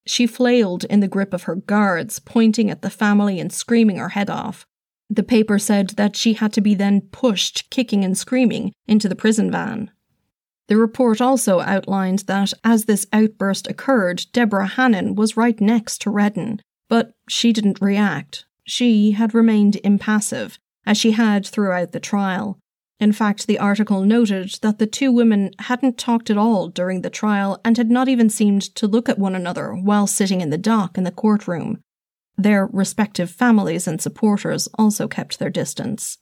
She flailed in the grip of her guards, pointing at the family and screaming her head off. The paper said that she had to be then pushed, kicking and screaming, into the prison van. The report also outlined that as this outburst occurred, Deborah Hannon was right next to Redden, but she didn't react. She had remained impassive, as she had throughout the trial. In fact, the article noted that the two women hadn't talked at all during the trial and had not even seemed to look at one another while sitting in the dock in the courtroom. Their respective families and supporters also kept their distance.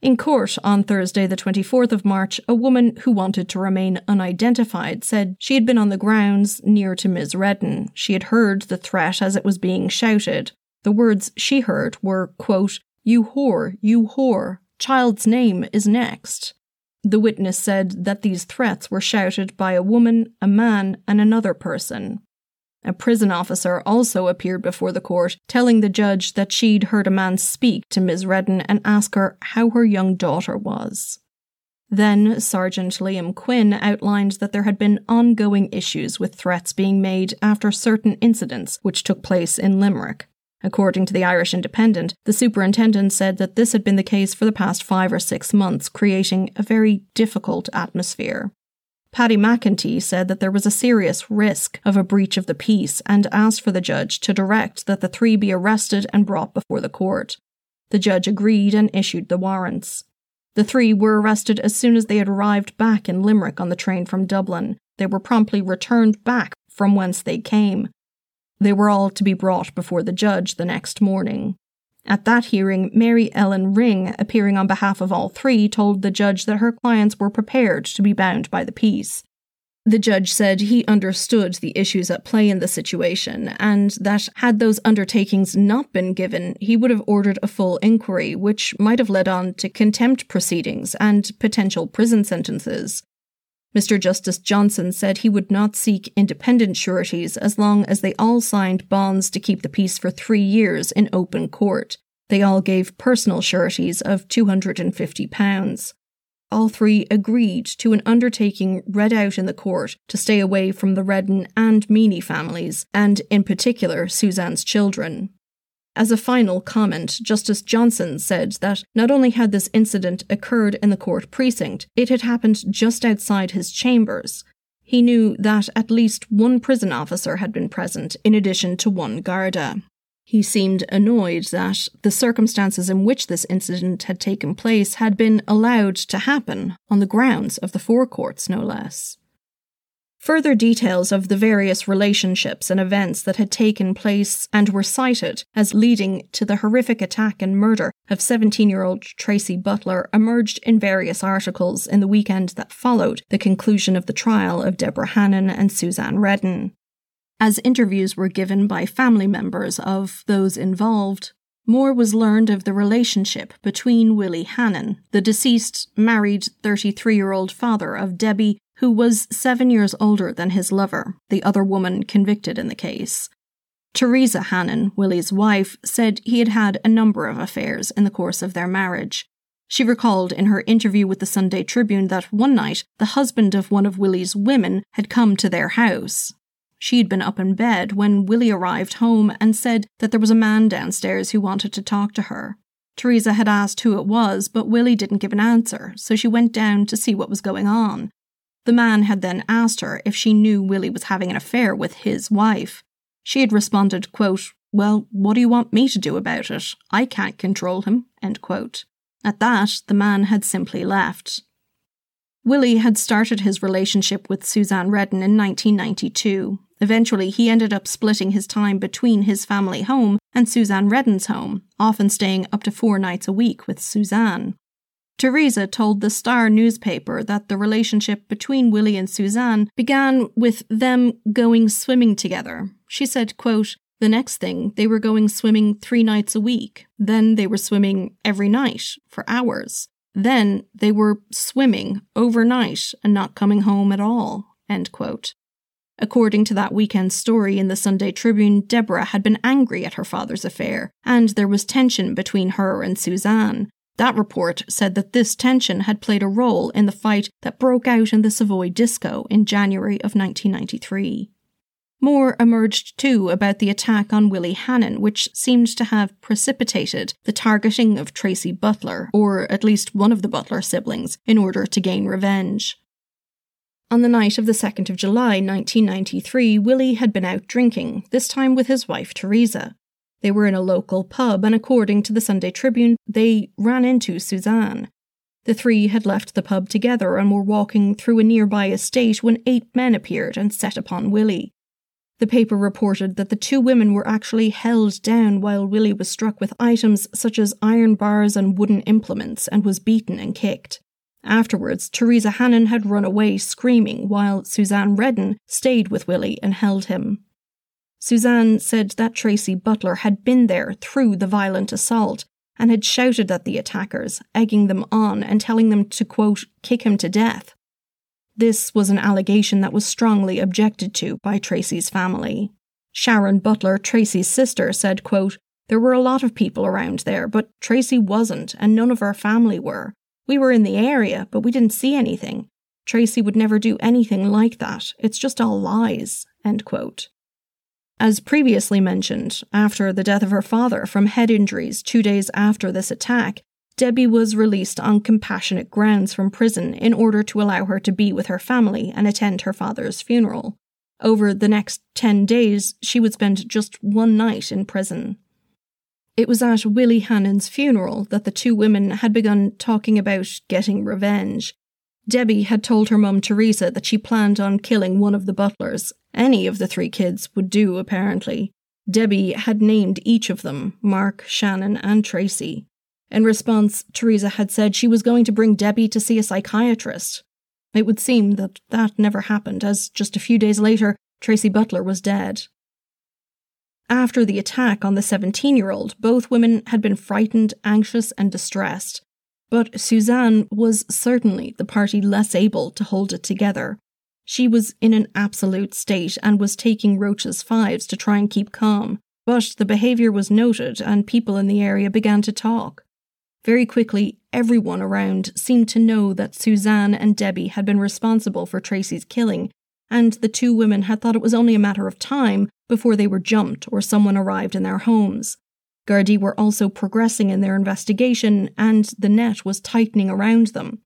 In court on Thursday, the 24th of March, a woman who wanted to remain unidentified said she had been on the grounds near to Ms. Redden. She had heard the threat as it was being shouted. The words she heard were, quote, You whore, you whore, child's name is next. The witness said that these threats were shouted by a woman, a man, and another person. A prison officer also appeared before the court, telling the judge that she'd heard a man speak to Ms. Redden and ask her how her young daughter was. Then Sergeant Liam Quinn outlined that there had been ongoing issues with threats being made after certain incidents which took place in Limerick. According to the Irish Independent, the superintendent said that this had been the case for the past five or six months, creating a very difficult atmosphere. Paddy McEntee said that there was a serious risk of a breach of the peace and asked for the judge to direct that the three be arrested and brought before the court. The judge agreed and issued the warrants. The three were arrested as soon as they had arrived back in Limerick on the train from Dublin. They were promptly returned back from whence they came. They were all to be brought before the judge the next morning. At that hearing, Mary Ellen Ring, appearing on behalf of all three, told the judge that her clients were prepared to be bound by the peace. The judge said he understood the issues at play in the situation, and that had those undertakings not been given, he would have ordered a full inquiry, which might have led on to contempt proceedings and potential prison sentences. Mr. Justice Johnson said he would not seek independent sureties as long as they all signed bonds to keep the peace for three years in open court. They all gave personal sureties of £250. All three agreed to an undertaking read out in the court to stay away from the Redden and Meany families, and in particular Suzanne's children. As a final comment, Justice Johnson said that not only had this incident occurred in the court precinct, it had happened just outside his chambers. He knew that at least one prison officer had been present, in addition to one Garda. He seemed annoyed that the circumstances in which this incident had taken place had been allowed to happen on the grounds of the Four Courts, no less. Further details of the various relationships and events that had taken place and were cited as leading to the horrific attack and murder of 17 year old Tracy Butler emerged in various articles in the weekend that followed the conclusion of the trial of Deborah Hannon and Suzanne Redden. As interviews were given by family members of those involved, more was learned of the relationship between Willie Hannon, the deceased married 33 year old father of Debbie who was seven years older than his lover, the other woman convicted in the case. Teresa Hannon, Willie's wife, said he had had a number of affairs in the course of their marriage. She recalled in her interview with the Sunday Tribune that one night the husband of one of Willie's women had come to their house. She'd been up in bed when Willie arrived home and said that there was a man downstairs who wanted to talk to her. Teresa had asked who it was, but Willie didn't give an answer, so she went down to see what was going on. The man had then asked her if she knew Willie was having an affair with his wife. She had responded, quote, Well, what do you want me to do about it? I can't control him. End quote. At that, the man had simply left. Willie had started his relationship with Suzanne Redden in 1992. Eventually, he ended up splitting his time between his family home and Suzanne Redden's home, often staying up to four nights a week with Suzanne. Teresa told the Star newspaper that the relationship between Willie and Suzanne began with them going swimming together. She said, quote, the next thing, they were going swimming three nights a week. Then they were swimming every night for hours. Then they were swimming overnight and not coming home at all. End quote. According to that weekend story in the Sunday Tribune, Deborah had been angry at her father's affair, and there was tension between her and Suzanne. That report said that this tension had played a role in the fight that broke out in the Savoy Disco in January of 1993. More emerged too about the attack on Willie Hannon, which seemed to have precipitated the targeting of Tracy Butler, or at least one of the Butler siblings, in order to gain revenge. On the night of the 2nd of July 1993, Willie had been out drinking, this time with his wife Teresa. They were in a local pub, and according to the Sunday Tribune, they ran into Suzanne. The three had left the pub together and were walking through a nearby estate when eight men appeared and set upon Willie. The paper reported that the two women were actually held down while Willie was struck with items such as iron bars and wooden implements and was beaten and kicked. Afterwards, Teresa Hannon had run away screaming while Suzanne Redden stayed with Willie and held him. Suzanne said that Tracy Butler had been there through the violent assault and had shouted at the attackers, egging them on and telling them to, quote, kick him to death. This was an allegation that was strongly objected to by Tracy's family. Sharon Butler, Tracy's sister, said, quote, There were a lot of people around there, but Tracy wasn't, and none of our family were. We were in the area, but we didn't see anything. Tracy would never do anything like that. It's just all lies. End quote. As previously mentioned, after the death of her father from head injuries two days after this attack, Debbie was released on compassionate grounds from prison in order to allow her to be with her family and attend her father's funeral. Over the next 10 days, she would spend just one night in prison. It was at Willie Hannon's funeral that the two women had begun talking about getting revenge. Debbie had told her mum Teresa that she planned on killing one of the butlers. Any of the three kids would do, apparently. Debbie had named each of them Mark, Shannon, and Tracy. In response, Teresa had said she was going to bring Debbie to see a psychiatrist. It would seem that that never happened, as just a few days later, Tracy Butler was dead. After the attack on the 17 year old, both women had been frightened, anxious, and distressed. But Suzanne was certainly the party less able to hold it together. She was in an absolute state and was taking Roche's Fives to try and keep calm. But the behaviour was noted, and people in the area began to talk. Very quickly, everyone around seemed to know that Suzanne and Debbie had been responsible for Tracy's killing, and the two women had thought it was only a matter of time before they were jumped or someone arrived in their homes. Gardaí were also progressing in their investigation, and the net was tightening around them.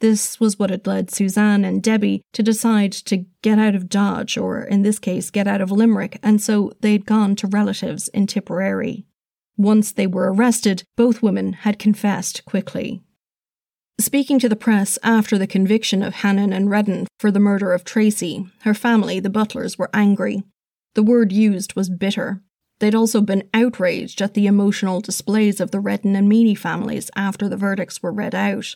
This was what had led Suzanne and Debbie to decide to get out of Dodge, or in this case, get out of Limerick, and so they'd gone to relatives in Tipperary. Once they were arrested, both women had confessed quickly. Speaking to the press after the conviction of Hannon and Redden for the murder of Tracy, her family, the Butlers, were angry. The word used was bitter. They'd also been outraged at the emotional displays of the Redden and Meany families after the verdicts were read out.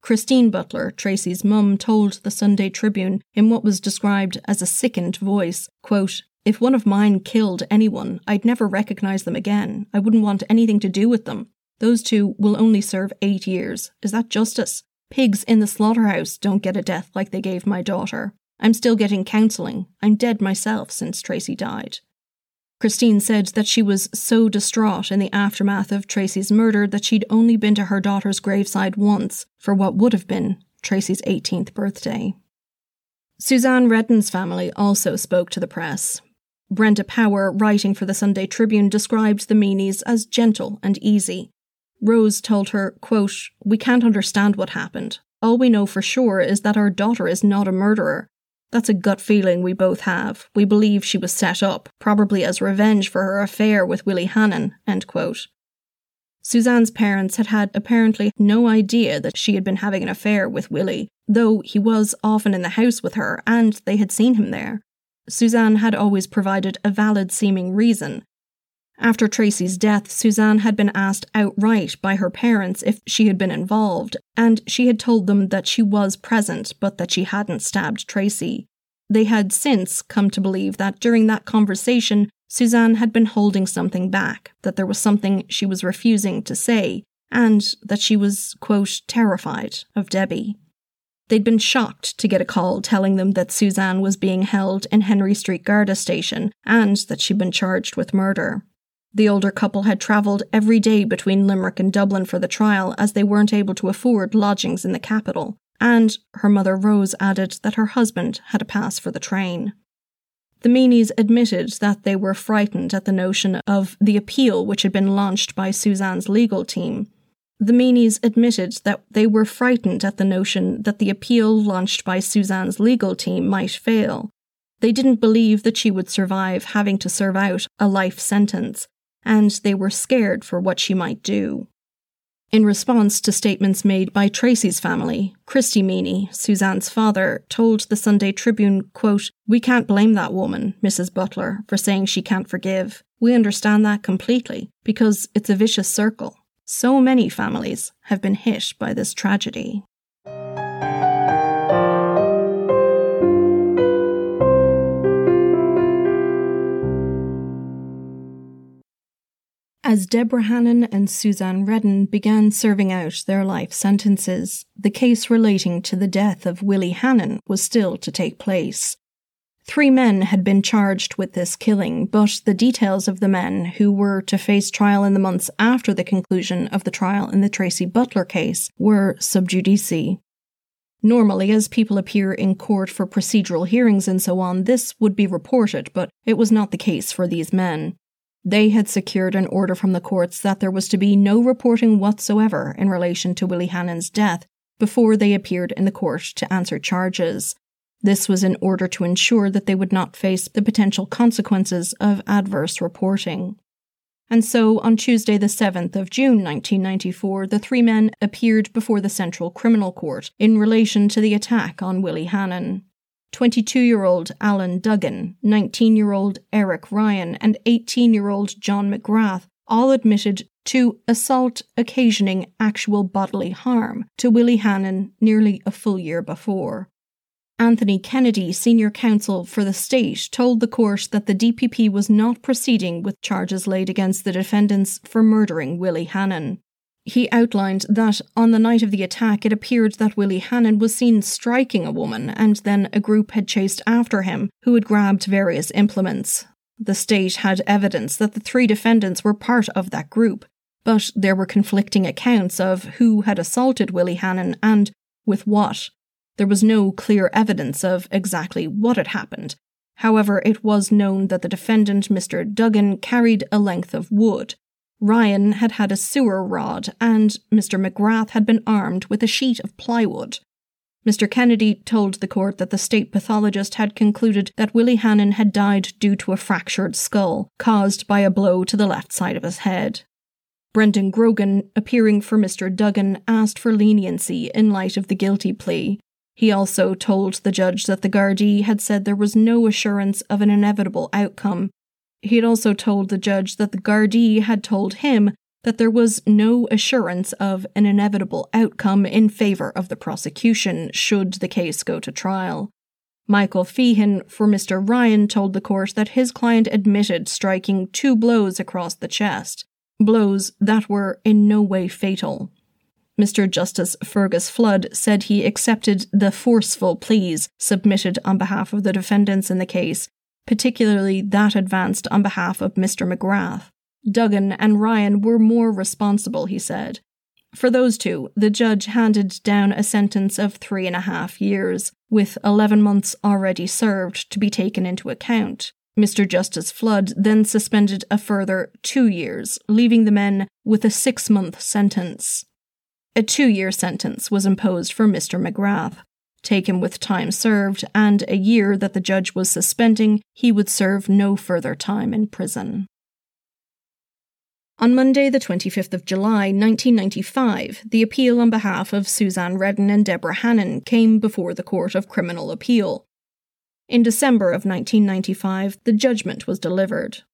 Christine Butler, Tracy's mum, told the Sunday Tribune in what was described as a sickened voice, quote, if one of mine killed anyone, I'd never recognize them again. I wouldn't want anything to do with them. Those two will only serve eight years. Is that justice? Pigs in the slaughterhouse don't get a death like they gave my daughter. I'm still getting counselling. I'm dead myself since Tracy died. Christine said that she was so distraught in the aftermath of Tracy's murder that she'd only been to her daughter's graveside once for what would have been Tracy's 18th birthday. Suzanne Redden's family also spoke to the press. Brenda Power, writing for the Sunday Tribune, described the Meanies as gentle and easy. Rose told her, quote, We can't understand what happened. All we know for sure is that our daughter is not a murderer. That's a gut feeling we both have. We believe she was set up, probably as revenge for her affair with Willie Hannon. End quote. Suzanne's parents had had apparently no idea that she had been having an affair with Willie, though he was often in the house with her and they had seen him there. Suzanne had always provided a valid seeming reason. After Tracy's death, Suzanne had been asked outright by her parents if she had been involved, and she had told them that she was present, but that she hadn't stabbed Tracy. They had since come to believe that during that conversation, Suzanne had been holding something back, that there was something she was refusing to say, and that she was, quote, terrified of Debbie. They'd been shocked to get a call telling them that Suzanne was being held in Henry Street Garda station and that she'd been charged with murder. The older couple had travelled every day between Limerick and Dublin for the trial as they weren't able to afford lodgings in the capital, and her mother Rose added that her husband had a pass for the train. The Meanies admitted that they were frightened at the notion of the appeal which had been launched by Suzanne's legal team. The Meanies admitted that they were frightened at the notion that the appeal launched by Suzanne's legal team might fail. They didn't believe that she would survive having to serve out a life sentence, and they were scared for what she might do. In response to statements made by Tracy's family, Christy Meany, Suzanne's father, told the Sunday Tribune, quote, We can't blame that woman, Mrs. Butler, for saying she can't forgive. We understand that completely, because it's a vicious circle. So many families have been hit by this tragedy. As Deborah Hannon and Suzanne Redden began serving out their life sentences, the case relating to the death of Willie Hannon was still to take place. Three men had been charged with this killing, but the details of the men who were to face trial in the months after the conclusion of the trial in the Tracy Butler case were sub judice. Normally, as people appear in court for procedural hearings and so on, this would be reported, but it was not the case for these men. They had secured an order from the courts that there was to be no reporting whatsoever in relation to Willie Hannon's death before they appeared in the court to answer charges. This was in order to ensure that they would not face the potential consequences of adverse reporting. And so, on Tuesday, the 7th of June 1994, the three men appeared before the Central Criminal Court in relation to the attack on Willie Hannon. 22 year old Alan Duggan, 19 year old Eric Ryan, and 18 year old John McGrath all admitted to assault occasioning actual bodily harm to Willie Hannon nearly a full year before. Anthony Kennedy, senior counsel for the state, told the court that the DPP was not proceeding with charges laid against the defendants for murdering Willie Hannon. He outlined that on the night of the attack, it appeared that Willie Hannon was seen striking a woman, and then a group had chased after him, who had grabbed various implements. The state had evidence that the three defendants were part of that group, but there were conflicting accounts of who had assaulted Willie Hannon and with what. There was no clear evidence of exactly what had happened. However, it was known that the defendant, Mr. Duggan, carried a length of wood, Ryan had had a sewer rod, and Mr. McGrath had been armed with a sheet of plywood. Mr. Kennedy told the court that the state pathologist had concluded that Willie Hannon had died due to a fractured skull caused by a blow to the left side of his head. Brendan Grogan, appearing for Mr. Duggan, asked for leniency in light of the guilty plea. He also told the judge that the Gardaí had said there was no assurance of an inevitable outcome he had also told the judge that the Gardaí had told him that there was no assurance of an inevitable outcome in favour of the prosecution should the case go to trial. Michael Feehan for Mr. Ryan told the court that his client admitted striking two blows across the chest, blows that were in no way fatal. Mr. Justice Fergus Flood said he accepted the forceful pleas submitted on behalf of the defendants in the case particularly that advanced on behalf of Mr. McGrath. Duggan and Ryan were more responsible, he said. For those two, the judge handed down a sentence of three and a half years, with 11 months already served to be taken into account. Mr. Justice Flood then suspended a further two years, leaving the men with a six month sentence. A two year sentence was imposed for Mr. McGrath. Taken with time served and a year that the judge was suspending, he would serve no further time in prison. On Monday, the 25th of July, 1995, the appeal on behalf of Suzanne Redden and Deborah Hannon came before the Court of Criminal Appeal. In December of 1995, the judgment was delivered.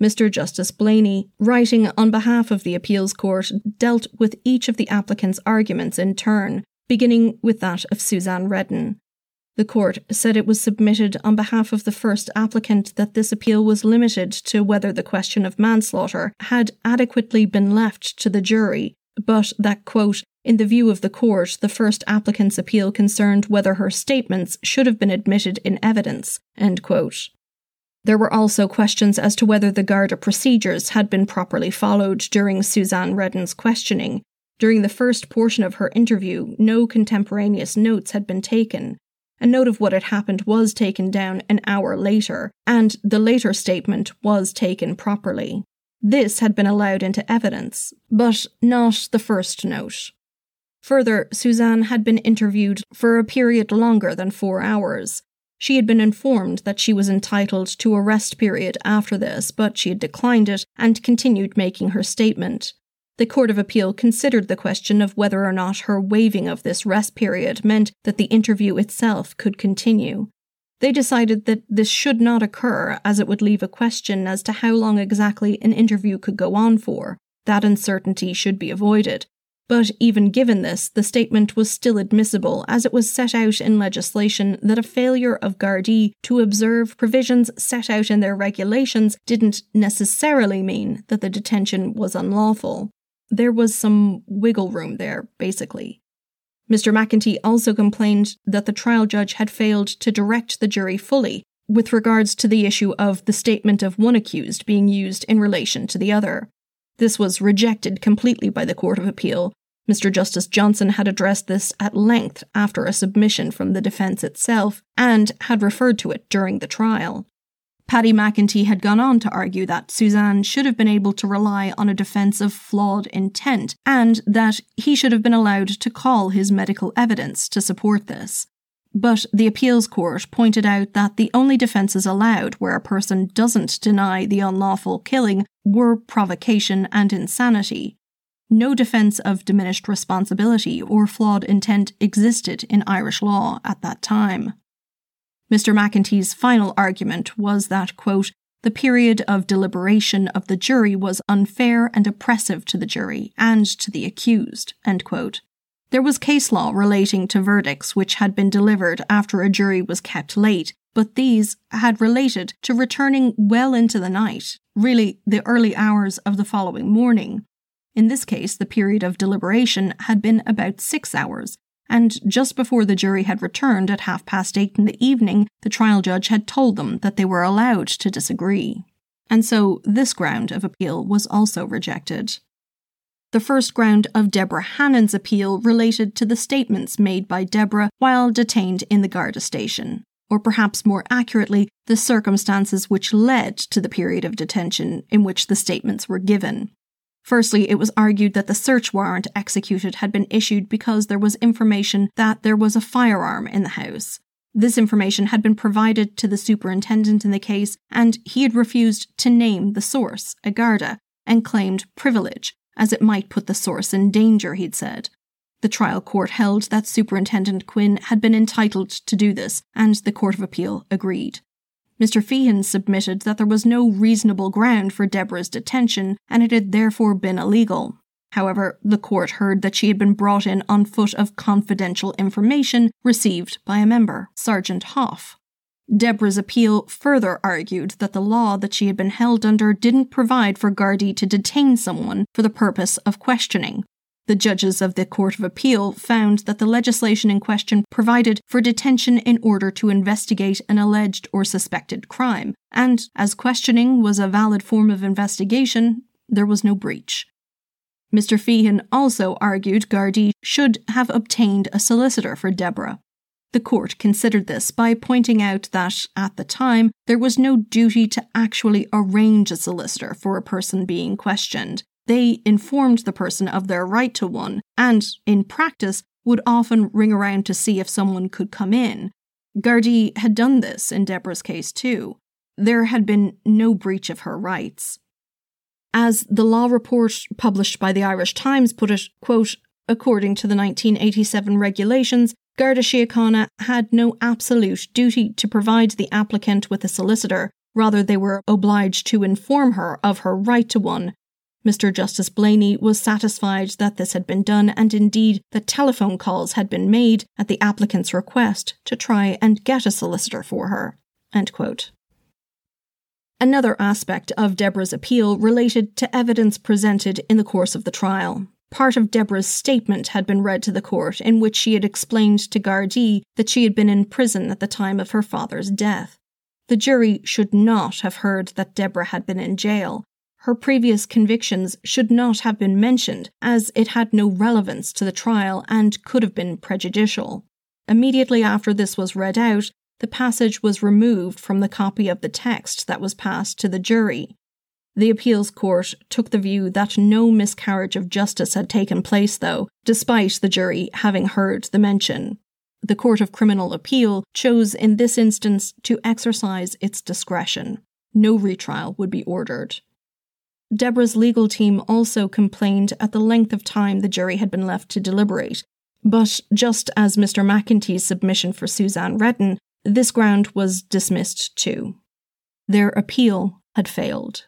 Mr. Justice Blaney, writing on behalf of the appeals court, dealt with each of the applicants' arguments in turn beginning with that of Suzanne Redden. The court said it was submitted on behalf of the first applicant that this appeal was limited to whether the question of manslaughter had adequately been left to the jury, but that, quote, in the view of the court, the first applicant's appeal concerned whether her statements should have been admitted in evidence, end quote. There were also questions as to whether the Garda procedures had been properly followed during Suzanne Redden's questioning, during the first portion of her interview, no contemporaneous notes had been taken. A note of what had happened was taken down an hour later, and the later statement was taken properly. This had been allowed into evidence, but not the first note. Further, Suzanne had been interviewed for a period longer than four hours. She had been informed that she was entitled to a rest period after this, but she had declined it and continued making her statement. The Court of Appeal considered the question of whether or not her waiving of this rest period meant that the interview itself could continue. They decided that this should not occur as it would leave a question as to how long exactly an interview could go on for. That uncertainty should be avoided, but even given this, the statement was still admissible as it was set out in legislation that a failure of Gardaí to observe provisions set out in their regulations didn't necessarily mean that the detention was unlawful. There was some wiggle room there, basically. Mr. McEntee also complained that the trial judge had failed to direct the jury fully with regards to the issue of the statement of one accused being used in relation to the other. This was rejected completely by the Court of Appeal, Mr. Justice Johnson had addressed this at length after a submission from the defence itself and had referred to it during the trial. Paddy McEntee had gone on to argue that Suzanne should have been able to rely on a defence of flawed intent and that he should have been allowed to call his medical evidence to support this. But the appeals court pointed out that the only defences allowed where a person doesn't deny the unlawful killing were provocation and insanity, no defence of diminished responsibility or flawed intent existed in Irish law at that time. Mr. McEntee's final argument was that, quote, the period of deliberation of the jury was unfair and oppressive to the jury and to the accused. There was case law relating to verdicts which had been delivered after a jury was kept late, but these had related to returning well into the night, really the early hours of the following morning, in this case, the period of deliberation had been about six hours, and just before the jury had returned at half past eight in the evening, the trial judge had told them that they were allowed to disagree. And so this ground of appeal was also rejected. The first ground of Deborah Hannon's appeal related to the statements made by Deborah while detained in the Garda station, or perhaps more accurately, the circumstances which led to the period of detention in which the statements were given. Firstly, it was argued that the search warrant executed had been issued because there was information that there was a firearm in the house. This information had been provided to the superintendent in the case, and he had refused to name the source, a Garda, and claimed privilege, as it might put the source in danger, he'd said. The trial court held that Superintendent Quinn had been entitled to do this, and the Court of Appeal agreed. Mr. Feehan submitted that there was no reasonable ground for Deborah's detention and it had therefore been illegal. However, the court heard that she had been brought in on foot of confidential information received by a member, Sergeant Hoff. Deborah's appeal further argued that the law that she had been held under didn't provide for Gardaí to detain someone for the purpose of questioning, the judges of the Court of Appeal found that the legislation in question provided for detention in order to investigate an alleged or suspected crime, and as questioning was a valid form of investigation, there was no breach. Mr. Feehan also argued Gardaí should have obtained a solicitor for Deborah. The court considered this by pointing out that, at the time, there was no duty to actually arrange a solicitor for a person being questioned, they informed the person of their right to one, and, in practice, would often ring around to see if someone could come in. Gardaí had done this in Deborah's case too. There had been no breach of her rights. As the law report published by the Irish Times put it, quote, according to the 1987 regulations, Garda Síochána had no absolute duty to provide the applicant with a solicitor, rather, they were obliged to inform her of her right to one Mr. Justice Blaney was satisfied that this had been done and indeed that telephone calls had been made at the applicant's request to try and get a solicitor for her. Another aspect of Deborah's appeal related to evidence presented in the course of the trial. Part of Deborah's statement had been read to the court in which she had explained to Gardaí that she had been in prison at the time of her father's death. The jury should not have heard that Deborah had been in jail, her previous convictions should not have been mentioned, as it had no relevance to the trial and could have been prejudicial. immediately after this was read out, the passage was removed from the copy of the text that was passed to the jury. The appeals court took the view that no miscarriage of justice had taken place, though, despite the jury having heard the mention. The Court of Criminal Appeal chose in this instance to exercise its discretion. No retrial would be ordered. Deborah's legal team also complained at the length of time the jury had been left to deliberate. But just as Mr. McEntee's submission for Suzanne Redden, this ground was dismissed too. Their appeal had failed.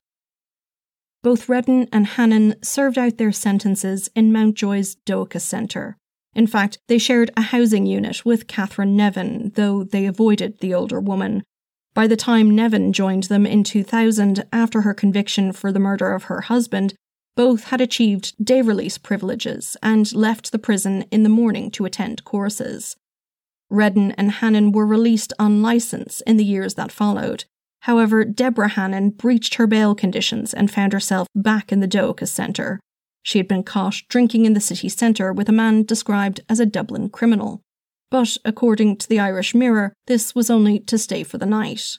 Both Redden and Hannon served out their sentences in Mountjoy's Dochas Centre. In fact, they shared a housing unit with Catherine Nevin, though they avoided the older woman, by the time Nevin joined them in 2000 after her conviction for the murder of her husband, both had achieved day release privileges and left the prison in the morning to attend courses. Redden and Hannon were released on license in the years that followed. However, Deborah Hannon breached her bail conditions and found herself back in the Dochas Centre. She had been caught drinking in the city centre with a man described as a Dublin criminal. But according to the Irish Mirror, this was only to stay for the night.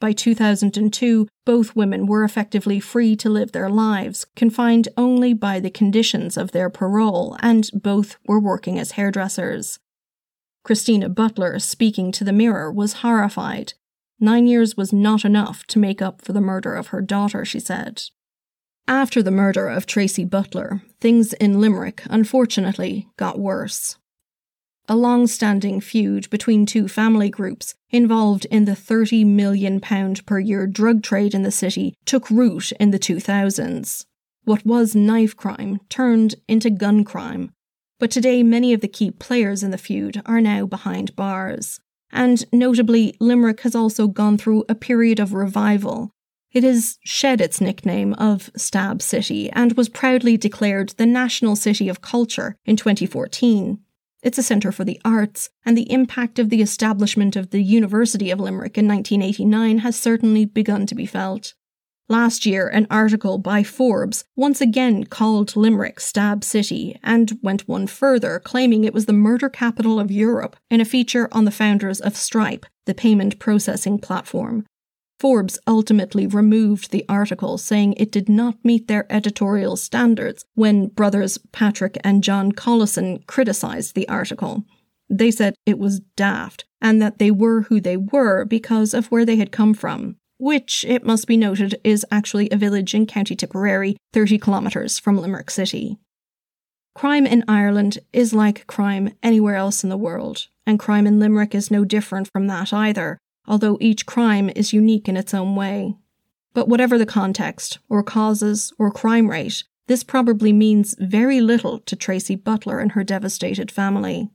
By 2002, both women were effectively free to live their lives, confined only by the conditions of their parole, and both were working as hairdressers. Christina Butler, speaking to the Mirror, was horrified. Nine years was not enough to make up for the murder of her daughter, she said. After the murder of Tracy Butler, things in Limerick, unfortunately, got worse a long standing feud between two family groups involved in the £30 million per year drug trade in the city took root in the 2000s. What was knife crime turned into gun crime. But today, many of the key players in the feud are now behind bars. And notably, Limerick has also gone through a period of revival. It has shed its nickname of Stab City and was proudly declared the National City of Culture in 2014. It's a centre for the arts, and the impact of the establishment of the University of Limerick in 1989 has certainly begun to be felt. Last year, an article by Forbes once again called Limerick Stab City and went one further, claiming it was the murder capital of Europe in a feature on the founders of Stripe, the payment processing platform, Forbes ultimately removed the article, saying it did not meet their editorial standards when brothers Patrick and John Collison criticized the article. They said it was daft and that they were who they were because of where they had come from, which, it must be noted, is actually a village in County Tipperary, 30 kilometres from Limerick City. Crime in Ireland is like crime anywhere else in the world, and crime in Limerick is no different from that either, although each crime is unique in its own way. But whatever the context, or causes, or crime rate, this probably means very little to Tracy Butler and her devastated family.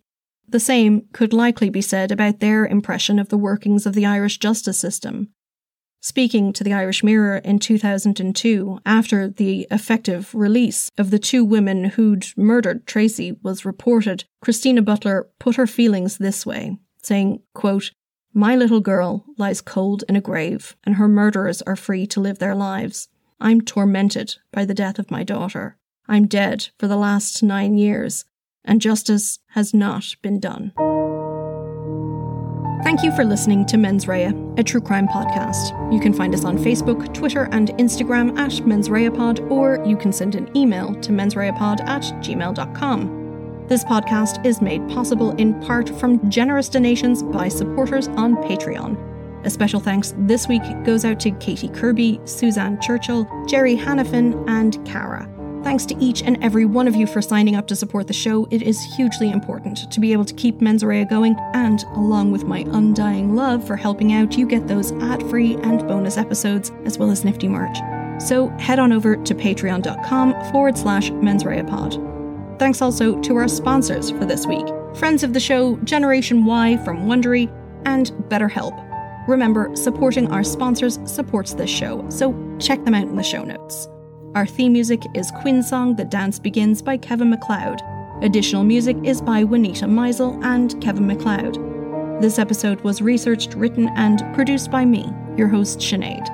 The same could likely be said about their impression of the workings of the Irish justice system. Speaking to the Irish Mirror in 2002, after the effective release of the two women who'd murdered Tracy was reported, Christina Butler put her feelings this way, saying, quote, my little girl lies cold in a grave, and her murderers are free to live their lives. I'm tormented by the death of my daughter. I'm dead for the last nine years, and justice has not been done. Thank you for listening to Mens Rea, a true crime podcast. You can find us on Facebook, Twitter, and Instagram at Mens Rea Pod, or you can send an email to mensreapod at gmail.com. This podcast is made possible in part from generous donations by supporters on Patreon. A special thanks this week goes out to Katie Kirby, Suzanne Churchill, Jerry Hannafin, and Cara. Thanks to each and every one of you for signing up to support the show. It is hugely important to be able to keep Mens Rea going, and along with my undying love for helping out, you get those ad free and bonus episodes, as well as nifty merch. So head on over to patreon.com forward slash mensreapod. Thanks also to our sponsors for this week friends of the show, Generation Why from Wondery, and BetterHelp. Remember, supporting our sponsors supports this show, so check them out in the show notes. Our theme music is Queen Song The Dance Begins by Kevin MacLeod. Additional music is by Juanita Meisel and Kevin MacLeod. This episode was researched, written, and produced by me, your host, Sinead.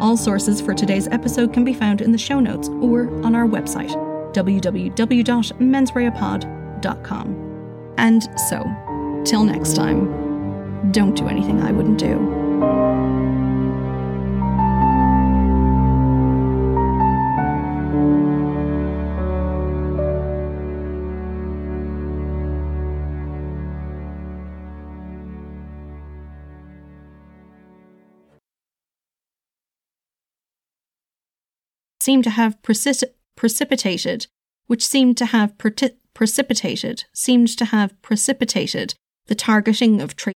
All sources for today's episode can be found in the show notes or on our website, www.mensreapod.com. And so, till next time, don't do anything I wouldn't do. seemed to have precip- precipitated, which seemed to have precipitated, seemed to have precipitated the targeting of tra-